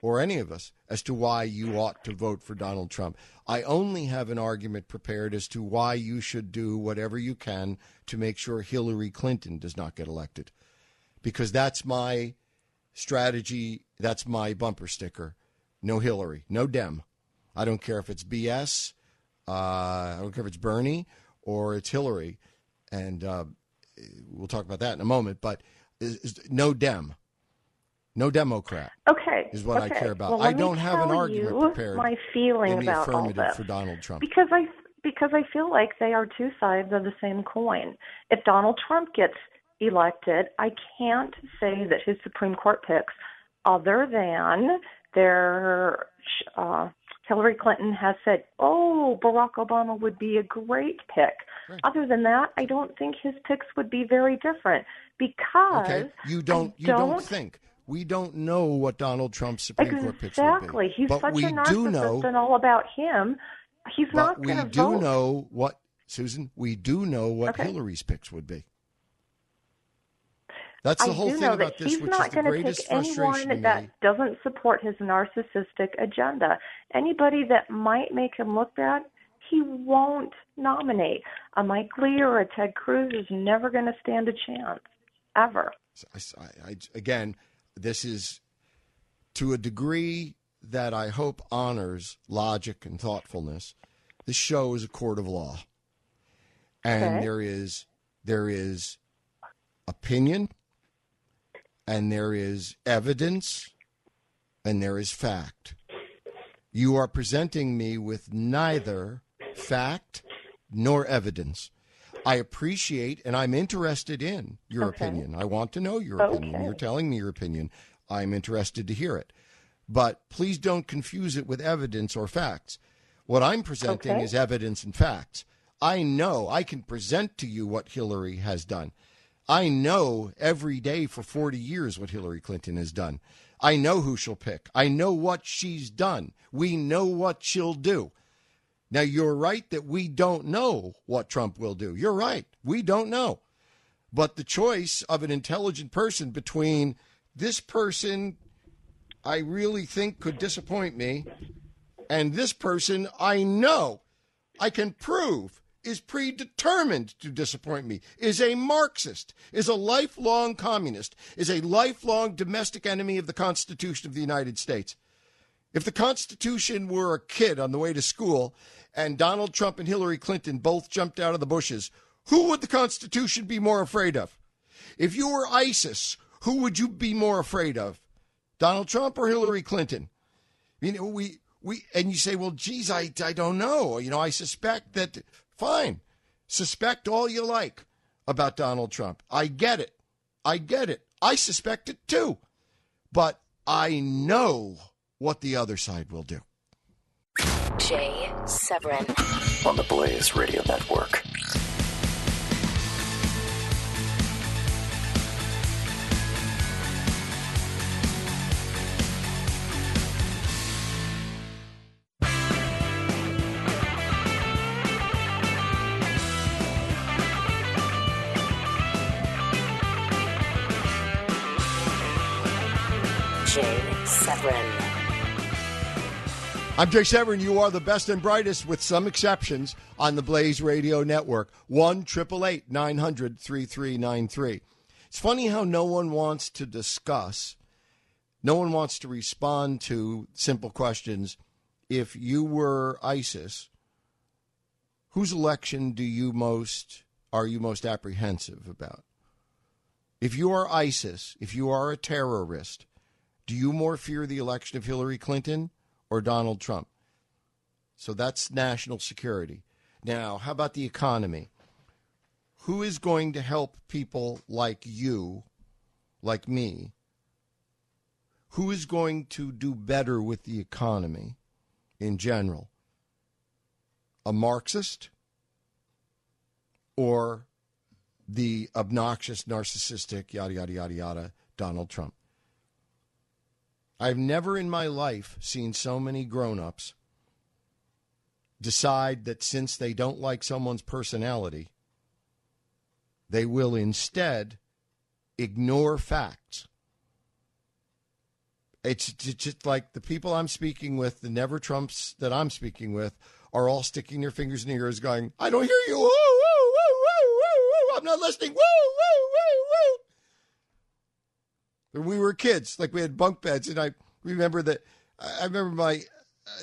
or any of us as to why you ought to vote for Donald Trump. I only have an argument prepared as to why you should do whatever you can to make sure Hillary Clinton does not get elected. Because that's my strategy, that's my bumper sticker. No Hillary, no Dem. I don't care if it's BS, uh, I don't care if it's Bernie or it's Hillary. And uh, we'll talk about that in a moment, but is, is, no Dem. No Democrat Okay. is what I care about. Well, I don't have an argument prepared My feeling about all affirmative this. for Donald Trump. because I because I feel like they are two sides of the same coin. If Donald Trump gets elected, I can't say that his Supreme Court picks, other than their uh, Hillary Clinton has said, "Oh, Barack Obama would be a great pick." Right. Other than that, I don't think his picks would be very different because Okay, you don't I you don't, don't think we don't know what Donald Trump's Supreme Court picks would be. Exactly. He's but such we a narcissist do know, and all about him. He's not we going to do vote. know what Susan. We do know what Okay. Hillary's picks would be. That's the I whole do thing know about that this, he's which not is the going to greatest pick frustration anyone that doesn't support his narcissistic agenda. Anybody that might make him look bad, he won't nominate. A Mike Lee or a Ted Cruz is never going to stand a chance, ever. I, I- I- again, this is to a degree that I hope honors logic and thoughtfulness. This show is a court of law, and Okay. there is there is opinion, and there is evidence, and there is fact. You are presenting me with neither fact nor evidence. I appreciate and I'm interested in your Okay. opinion. I want to know your opinion. You're telling me your opinion. I'm interested to hear it. But please don't confuse it with evidence or facts. What I'm presenting Okay. is evidence and facts. I know I can present to you what Hillary has done. I know every day for 40 years what Hillary Clinton has done. I know who she'll pick. I know what she's done. We know what she'll do. Now, you're right that we don't know what Trump will do. You're right. We don't know. But the choice of an intelligent person between this person I really think could disappoint me and this person I know I can prove is predetermined to disappoint me, is a Marxist, is a lifelong communist, is a lifelong domestic enemy of the Constitution of the United States. If the Constitution were a kid on the way to school and Donald Trump and Hillary Clinton both jumped out of the bushes, who would the Constitution be more afraid of? If you were ISIS, who would you be more afraid of? Donald Trump or Hillary Clinton? You know, we we and you say, well, geez, I I don't know. You know, I suspect that. Fine, suspect all you like about Donald Trump. I get it. I get it. I suspect it too, but I know what the other side will do. Jay Severin, on the Blaze Radio Network. I'm Jay Severin. You are the best and brightest, with some exceptions, on the Blaze Radio Network. 1 888 900 3393. It's funny how no one wants to discuss, no one wants to respond to simple questions. If you were ISIS, whose election do you most are you most apprehensive about? If you are ISIS, if you are a terrorist, do you more fear the election of Hillary Clinton or Donald Trump? So that's national security. Now, how about the economy? Who is going to help people like you, like me? Who is going to do better with the economy in general? A Marxist or the obnoxious, narcissistic, yada, yada, yada, yada, Donald Trump? I've never in my life seen so many grown ups decide that since they don't like someone's personality, they will instead ignore facts. It's just like the people I'm speaking with, the never Trumps that I'm speaking with, are all sticking their fingers in their ears going, I don't hear you. Woo, woo, woo, woo, woo, woo. I'm not listening. Woo, woo, woo, woo. When we were kids, like we had bunk beds, and I remember that. I remember my. Uh,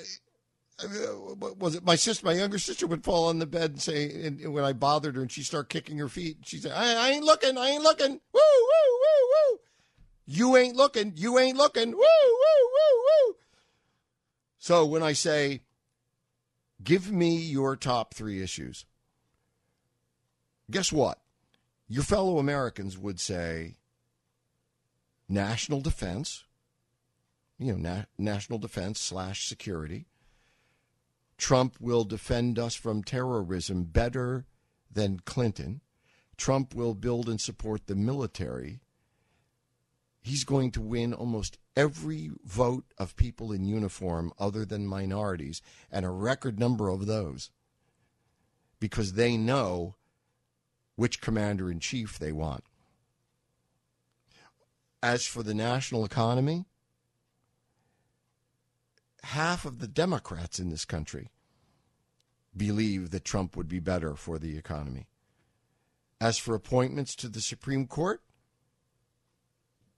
was it my sister, my younger sister, would fall on the bed and say, and when I bothered her, and she start kicking her feet, she said, I, "I ain't looking, I ain't looking, woo, woo, woo, woo, you ain't looking, you ain't looking, woo, woo, woo, woo." So when I say, "Give me your top three issues," guess what? Your fellow Americans would say, national defense, you know, na- national defense slash security. Trump will defend us from terrorism better than Clinton. Trump will build and support the military. He's going to win almost every vote of people in uniform other than minorities, and a record number of those, because they know which commander in chief they want. As for the national economy, half of the Democrats in this country believe that Trump would be better for the economy. As for appointments to the Supreme Court,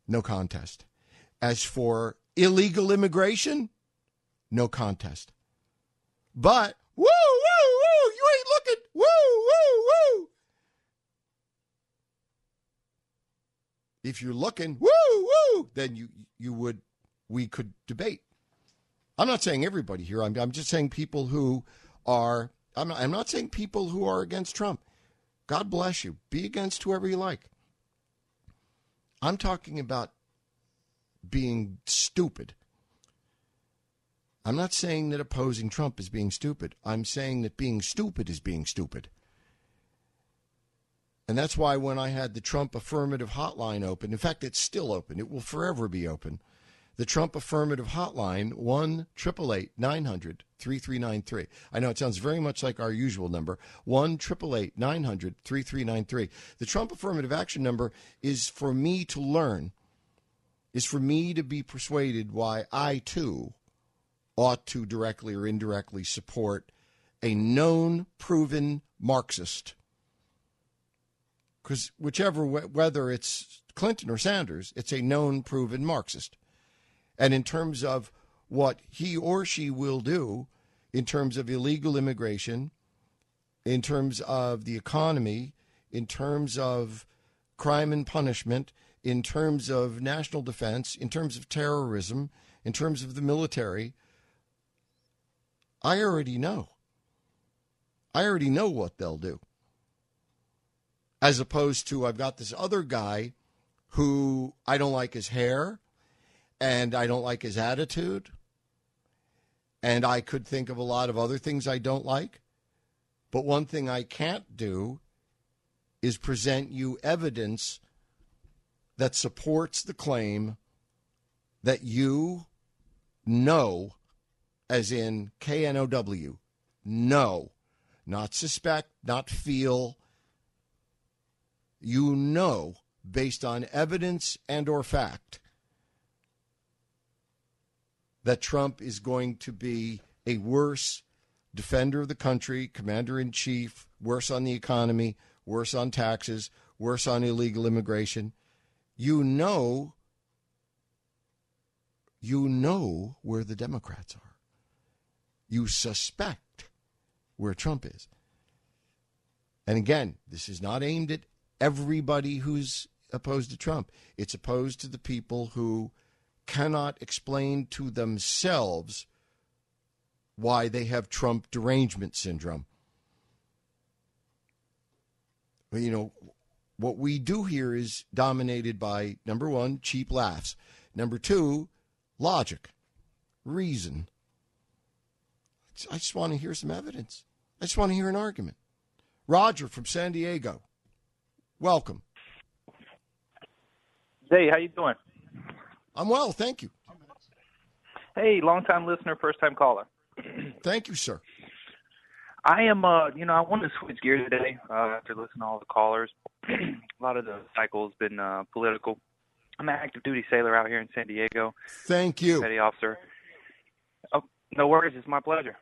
no contest. As for illegal immigration, no contest. But, woo, woo, woo, you ain't looking, woo, woo, woo. If you're looking, woo, woo, then you, you would, we could debate. I'm not saying everybody here. I'm, I'm just saying people who are, I'm not, I'm not saying people who are against Trump. God bless you. Be against whoever you like. I'm talking about being stupid. I'm not saying that opposing Trump is being stupid. I'm saying that being stupid is being stupid. And that's why when I had the Trump affirmative hotline open, in fact, it's still open, it will forever be open the Trump Affirmative Hotline, 1 900 3393. I know it sounds very much like our usual number, 1 900 3393. The Trump Affirmative Action number is for me to learn, is for me to be persuaded why I too ought to directly or indirectly support a known, proven Marxist. Because whichever, whether it's Clinton or Sanders, it's a known, proven Marxist and in terms of what he or she will do in terms of illegal immigration, in terms of the economy, in terms of crime and punishment, in terms of national defense, in terms of terrorism, in terms of the military, I already know. I already know what they'll do. As opposed to, I've got this other guy who I don't like his hair and I don't like his attitude. And I could think of a lot of other things I don't like. But one thing I can't do is present you evidence that supports the claim that you know, as in K N O W, know, not suspect, not feel. You know, based on evidence and or fact, that Trump is going to be a worse defender of the country, commander in chief, worse on the economy, worse on taxes, worse on illegal immigration, you know you know where the Democrats are. You suspect where Trump is. And again, this is not aimed at everybody who's opposed to Trump. It's opposed to the people who cannot explain to themselves why they have Trump derangement syndrome. You know, what we do here is dominated by number one, cheap laughs. Number two, logic, reason. I just want to hear some evidence. I just want to hear an argument. Roger from San Diego, welcome. Hey, how you doing? I'm well, thank you. Hey, long time listener, first time caller. thank you, sir. I am, uh, you know, I wanted to switch gears today uh, after listening to all the callers. a lot of the cycle's been uh, political. I'm an active duty sailor out here in San Diego. Thank you. Petty officer. Oh, no worries. It's my pleasure.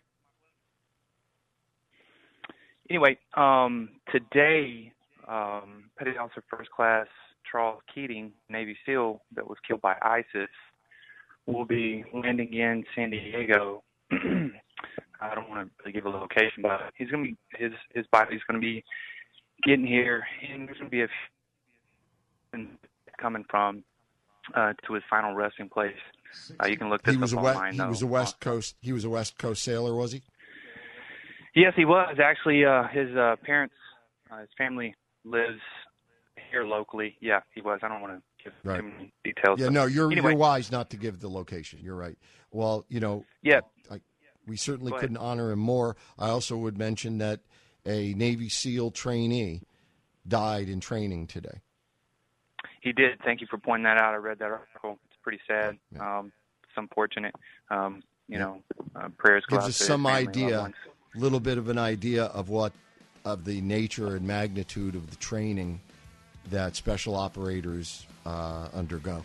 Anyway, um, today, um, Petty Officer First Class Charles Keating, Navy SEAL, that was killed by ISIS, will be landing in San Diego. I don't want to really give a location, but he's going to be his his body's going to be getting here, and there's going to be a coming from uh, to his final resting place. Uh, you can look this he was up a online. He though. was a West Coast. He was a West Coast sailor, was he? Yes, he was actually. Uh, his uh, parents, uh, his family lives here locally. Yeah, he was. I don't want to give Right. too many details. Yeah, no, you're anyway, you're wise not to give the location. You're right. Well, you know, Yeah. I, we certainly couldn't honor him more. I also would mention that a Navy SEAL trainee died in training today. He did. Thank you for pointing that out. I read that article. It's pretty sad. Yeah. Um, it's unfortunate. Um, you know, uh, prayers Gives us some family and loved idea, a little bit of an idea of what of the nature and magnitude of the training that special operators uh, undergo.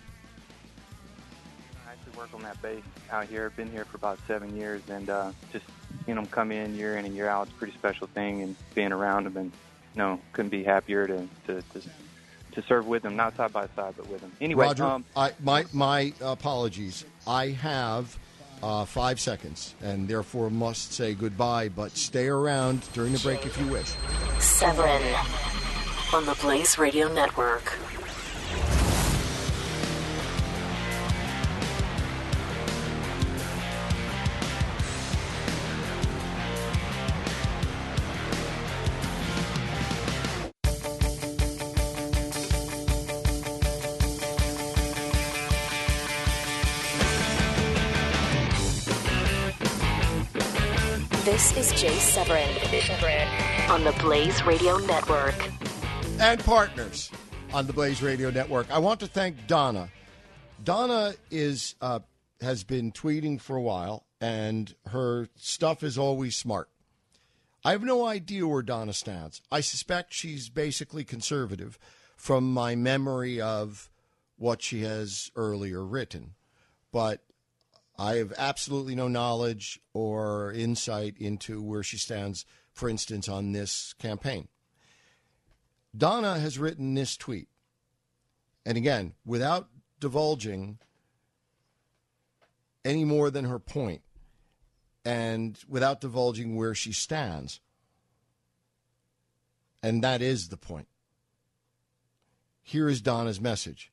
I actually work on that base out here. I've been here for about seven years, and uh, just seeing them come in year in and year out, it's a pretty special thing. And being around them, and you know, couldn't be happier to to to, to serve with them, not side by side, but with them. Anyway, Roger, um, I, my my apologies. I have uh, five seconds, and therefore must say goodbye. But stay around during the break if you wish. Severin on the Blaze Radio Network. On the Blaze Radio Network. and partners on the Blaze Radio Network. I want to thank Donna. Donna is uh, has been tweeting for a while, and her stuff is always smart. I have no idea where Donna stands. I suspect she's basically conservative from my memory of what she has earlier written. But I have absolutely no knowledge or insight into where she stands, for instance, on this campaign. Donna has written this tweet. And again, without divulging any more than her point and without divulging where she stands. And that is the point. Here is Donna's message.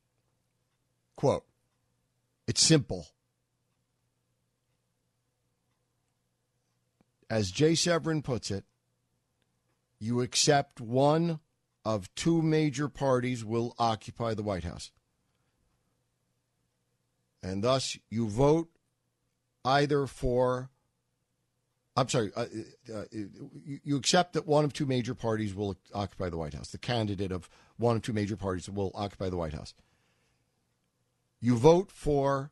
Quote, it's simple. As Jay Severin puts it, you accept one of two major parties will occupy the White House. And thus you vote either for, I'm sorry, uh, uh, you, you accept that one of two major parties will occupy the White House. The candidate of one of two major parties will occupy the White House. You vote for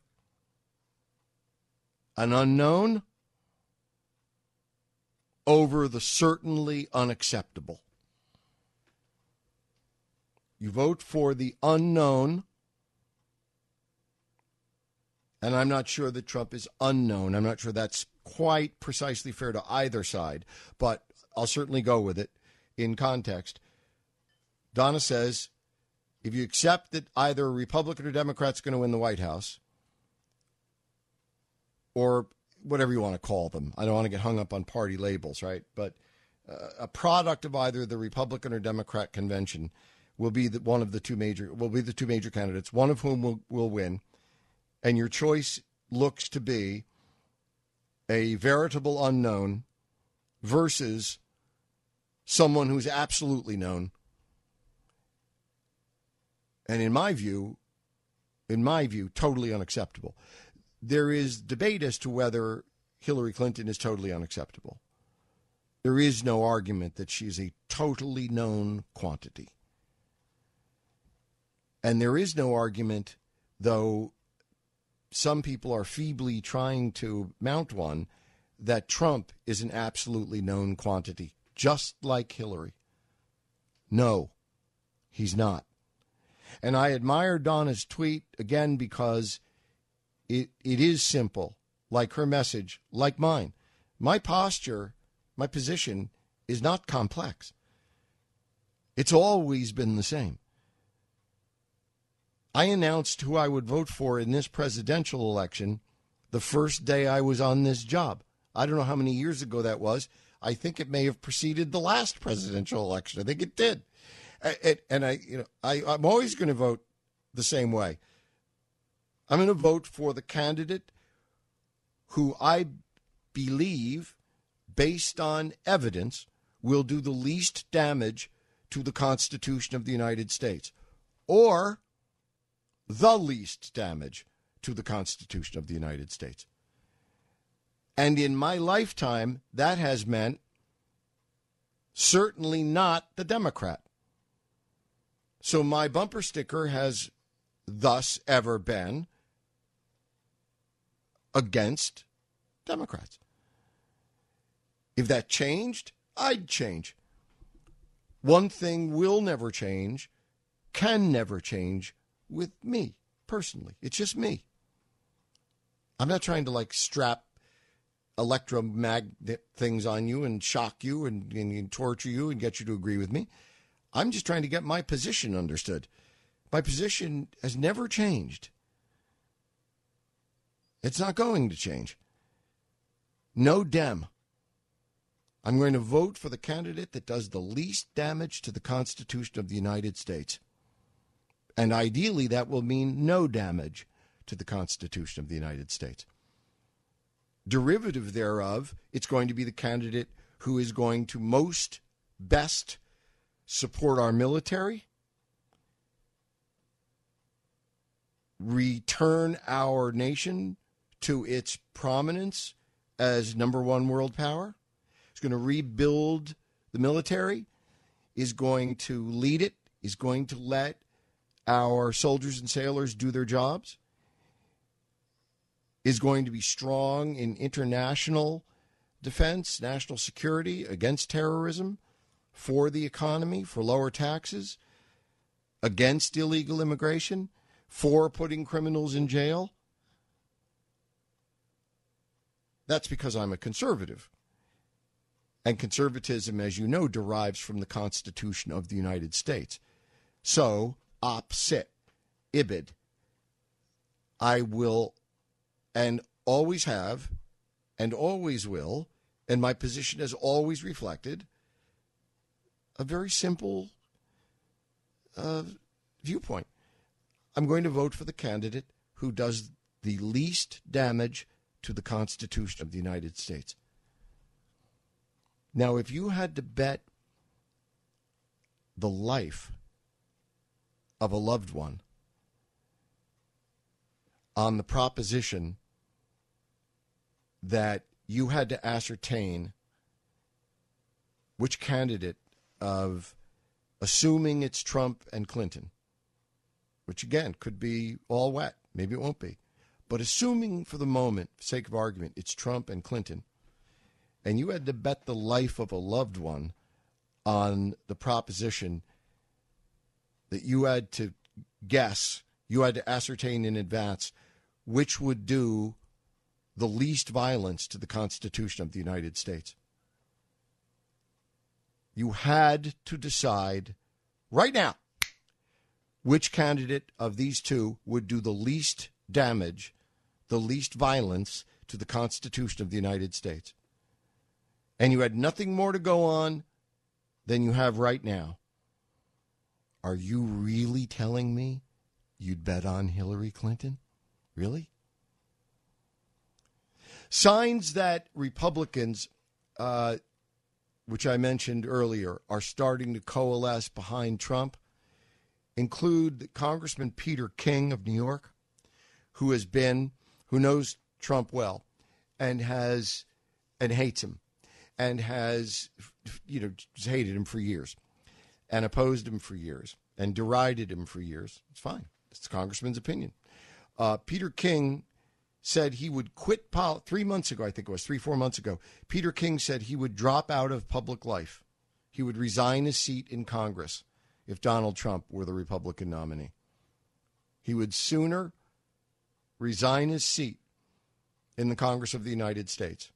an unknown over the certainly unacceptable. You vote for the unknown And I'm not sure that Trump is unknown. I'm not sure that's quite precisely fair to either side, but I'll certainly go with it in context. Donna says if you accept that either a Republican or Democrat's going to win the White House, or whatever you want to call them, I don't want to get hung up on party labels, right? But uh, a product of either the Republican or Democrat convention will be the, one of the two major will be the two major candidates, one of whom will, will win, and your choice looks to be a veritable unknown versus someone who's absolutely known. And in my view, in my view, totally unacceptable. There is debate as to whether Hillary Clinton is totally unacceptable. There is no argument that she is a totally known quantity. And there is no argument, though some people are feebly trying to mount one, that Trump is an absolutely known quantity, just like Hillary. No, he's not. And I admire Donna's tweet again because it, it is simple, like her message, like mine. My posture, my position is not complex. It's always been the same. I announced who I would vote for in this presidential election the first day I was on this job. I don't know how many years ago that was. I think it may have preceded the last presidential election. I think it did. And I, you know, I, I'm always going to vote the same way. I'm going to vote for the candidate who I believe, based on evidence, will do the least damage to the Constitution of the United States. Or the least damage to the Constitution of the United States. And in my lifetime, that has meant certainly not the Democrat. So my bumper sticker has thus ever been against Democrats. If that changed, I'd change. One thing will never change, can never change with me personally. It's just me. I'm not trying to like strap electromagnet things on you and shock you and, and, torture you and get you to agree with me. I'm just trying to get my position understood. My position has never changed. It's not going to change. No Dem. I'm going to vote for the candidate that does the least damage to the Constitution of the United States. And ideally, that will mean no damage to the Constitution of the United States. Derivative thereof, it's going to be the candidate who is going to most best support our military, return our nation to its prominence as number one world power, is going to rebuild the military, is going to lead it, is going to let our soldiers and sailors do their jobs, is going to be strong in international defense, national security against terrorism, for the economy, for lower taxes, against illegal immigration, for putting criminals in jail. That's because I'm a conservative. And conservatism, as you know, derives from the Constitution of the United States. So op cit, ibid. I will and always have and always will, and my position has always reflected a very simple uh, viewpoint. I'm going to vote for the candidate who does the least damage to the Constitution of the United States. Now, if you had to bet the life of a loved one on the proposition that you had to ascertain which candidate of assuming it's Trump and Clinton, which again could be all wet, maybe it won't be, but assuming for the moment, for sake of argument, it's Trump and Clinton, and you had to bet the life of a loved one on the proposition that you had to guess, you had to ascertain in advance which would do the least violence to the Constitution of the United States. You had to decide right now which candidate of these two would do the least damage, the least violence to the Constitution of the United States. And you had nothing more to go on than you have right now. Are you really telling me you'd bet on Hillary Clinton? Really? Signs that Republicans, uh, which I mentioned earlier, are starting to coalesce behind Trump include Congressman Peter King of New York, who has been, who knows Trump well and has, and hates him and has, you know, hated him for years and opposed him for years and derided him for years. It's fine. It's the congressman's opinion. Uh, Peter King said he would quit pol- three months ago, I think it was three, four months ago. Peter King said he would drop out of public life. He would resign his seat in Congress if Donald Trump were the Republican nominee. He would sooner resign his seat in the Congress of the United States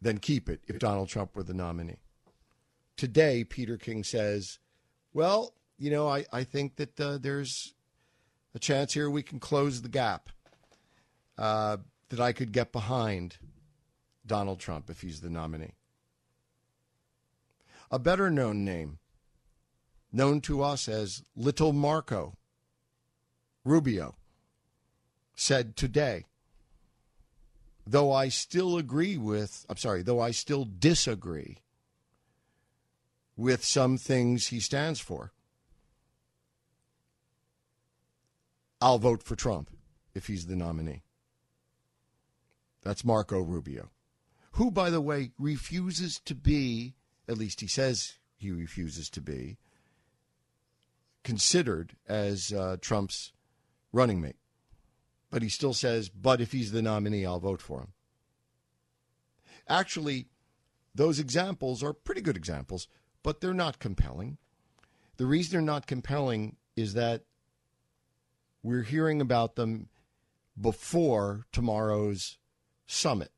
than keep it if Donald Trump were the nominee. Today, Peter King says, well, you know, I, I think that uh, there's a chance here we can close the gap, uh, that I could get behind Donald Trump if he's the nominee. A better known name, known to us as Little Marco Rubio, said today, though I still agree with, I'm sorry, though I still disagree with some things he stands for, I'll vote for Trump if he's the nominee. That's Marco Rubio, who, by the way, refuses to be, at least he says he refuses to be, considered as uh, Trump's running mate. But he still says, but if he's the nominee, I'll vote for him. Actually, those examples are pretty good examples, but they're not compelling. The reason they're not compelling is that we're hearing about them before tomorrow's summit.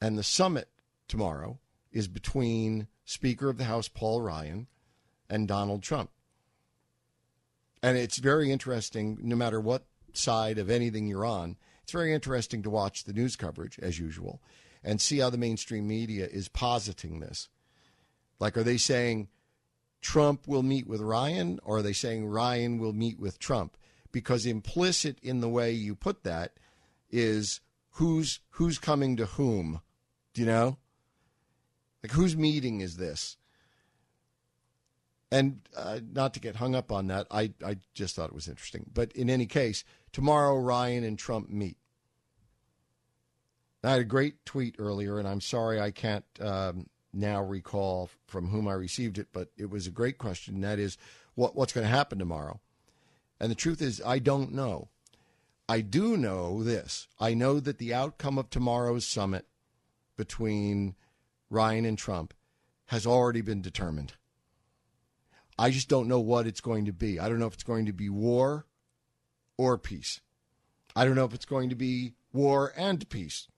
And the summit tomorrow is between Speaker of the House Paul Ryan and Donald Trump. And it's very interesting, no matter what side of anything you're on, it's very interesting to watch the news coverage, as usual, and see how the mainstream media is positing this. Like, are they saying Trump will meet with Ryan, or are they saying Ryan will meet with Trump? Because implicit in the way you put that is who's who's coming to whom. Do you know? Like whose meeting is this? And uh, not to get hung up on that, I, I just thought it was interesting. But in any case, tomorrow Ryan and Trump meet. I had a great tweet earlier, and I'm sorry I can't um, now recall from whom I received it, but it was a great question. That is, what, what's going to happen tomorrow? And the truth is, I don't know. I do know this. I know that the outcome of tomorrow's summit between Ryan and Trump has already been determined. I just don't know what it's going to be. I don't know if it's going to be war or peace. I don't know if it's going to be war and peace.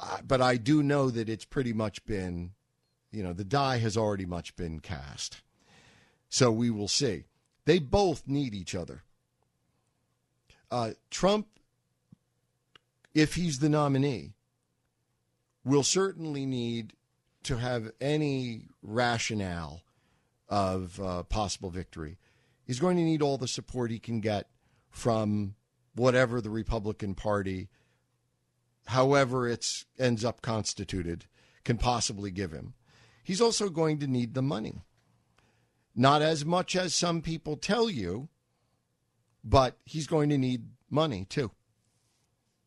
Uh, but I do know that it's pretty much been, you know, the die has already much been cast. So we will see. They both need each other. Uh, Trump, if he's the nominee, will certainly need to have any rationale of uh, possible victory. He's going to need all the support he can get from whatever the Republican Party, however it ends up constituted, can possibly give him. He's also going to need the money. Not as much as some people tell you, but he's going to need money too.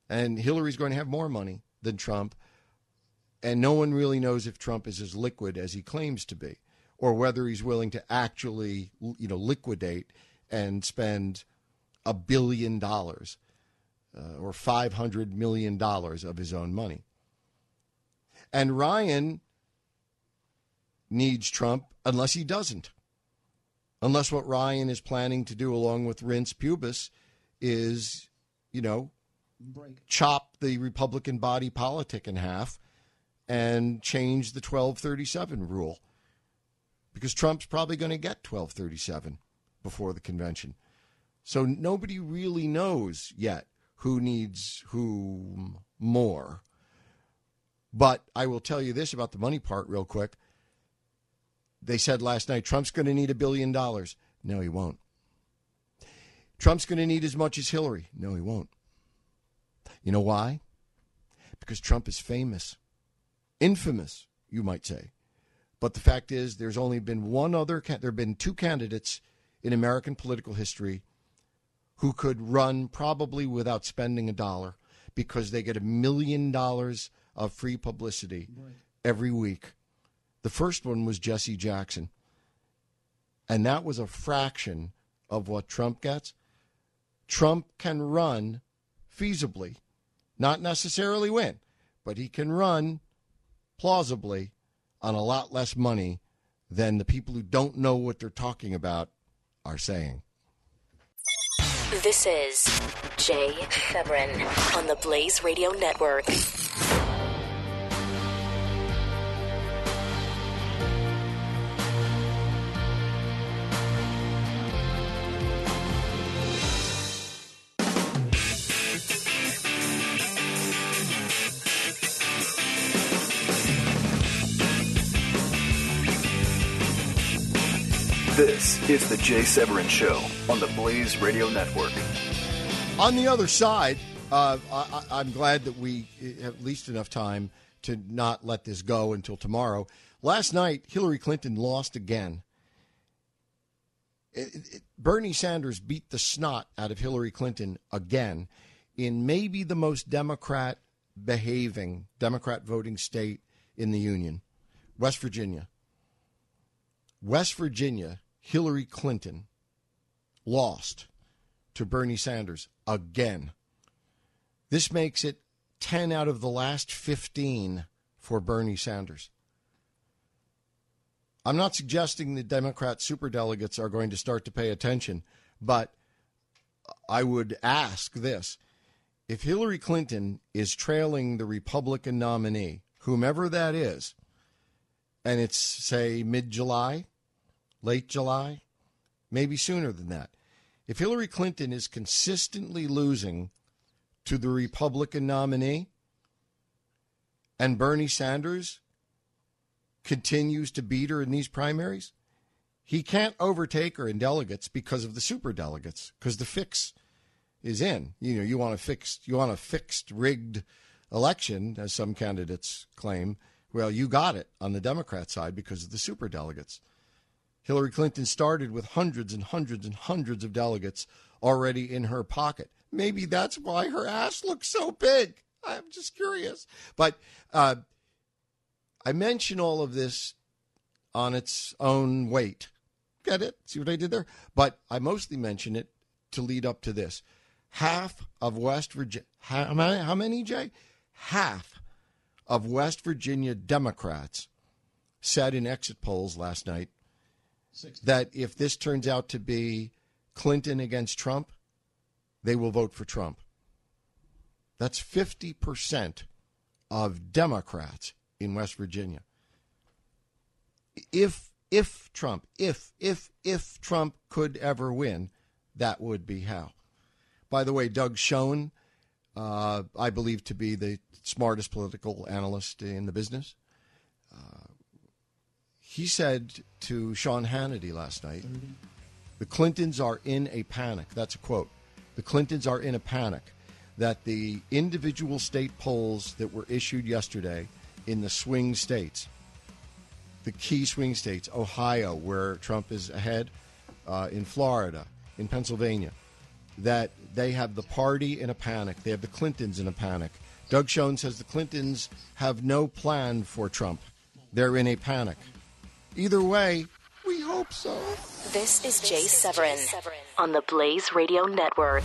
And Hillary's going to have more money than Trump. And no one really knows if Trump is as liquid as he claims to be or whether he's willing to actually, you know, liquidate and spend a billion dollars uh, or $500 million of his own money. And Ryan needs Trump unless he doesn't. Unless what Ryan is planning to do, along with Reince Priebus, is, you know, chop the Republican body politic in half and change the 1237 rule. Because Trump's probably going to get 1237 before the convention. So nobody really knows yet who needs whom more. But I will tell you this about the money part real quick. They said last night Trump's going to need a billion dollars. No, he won't. Trump's going to need as much as Hillary. No, he won't. You know why? Because Trump is famous, infamous, you might say. But the fact is, there's only been one other, there have been two candidates in American political history who could run probably without spending a dollar because they get a million dollars of free publicity every week. The first one was Jesse Jackson. And that was a fraction of what Trump gets. Trump can run feasibly, not necessarily win, but he can run plausibly on a lot less money than the people who don't know what they're talking about are saying. This is Jay Severin on the Blaze Radio Network. Is the Jay Severin Show on the Blaze Radio Network. On the other side, uh, I, I'm glad that we have at least enough time to not let this go until tomorrow. Last night, Hillary Clinton lost again. It, it, Bernie Sanders beat the snot out of Hillary Clinton again in maybe the most Democrat behaving, Democrat voting state in the Union, West Virginia. West Virginia, Hillary Clinton lost to Bernie Sanders again. This makes it 10 out of the last 15 for Bernie Sanders. I'm not suggesting the Democrat superdelegates are going to start to pay attention, but I would ask this. If Hillary Clinton is trailing the Republican nominee, whomever that is, and it's, say, mid July, late July, maybe sooner than that. If Hillary Clinton is consistently losing to the Republican nominee and Bernie Sanders continues to beat her in these primaries, he can't overtake her in delegates because of the super delegates, because the fix is in. You know, you want a fixed, you want a fixed, rigged election, as some candidates claim. Well, you got it on the Democrat side because of the super delegates. Hillary Clinton started with hundreds and hundreds and hundreds of delegates already in her pocket. Maybe that's why her ass looks so big. I'm just curious. But uh, I mention all of this on its own weight. Get it? See what I did there? But I mostly mention it to lead up to this. Half of West Virginia, how many, how many, Jay? Half of West Virginia Democrats said in exit polls last night 60. That if this turns out to be Clinton against Trump, they will vote for Trump. That's 50% of Democrats in West Virginia. If if Trump, if if if Trump could ever win, that would be how. By the way, Doug Schoen, uh, I believe to be the smartest political analyst in the business. Uh, he said to Sean Hannity last night, the Clintons are in a panic. That's a quote. The Clintons are in a panic that the individual state polls that were issued yesterday in the swing states, the key swing states, Ohio, where Trump is ahead, uh, in Florida, in Pennsylvania, that they have the party in a panic. They have the Clintons in a panic. Doug Schoen says the Clintons have no plan for Trump. They're in a panic. Either way, we hope so. This is Jay Severin on the Blaze Radio Network.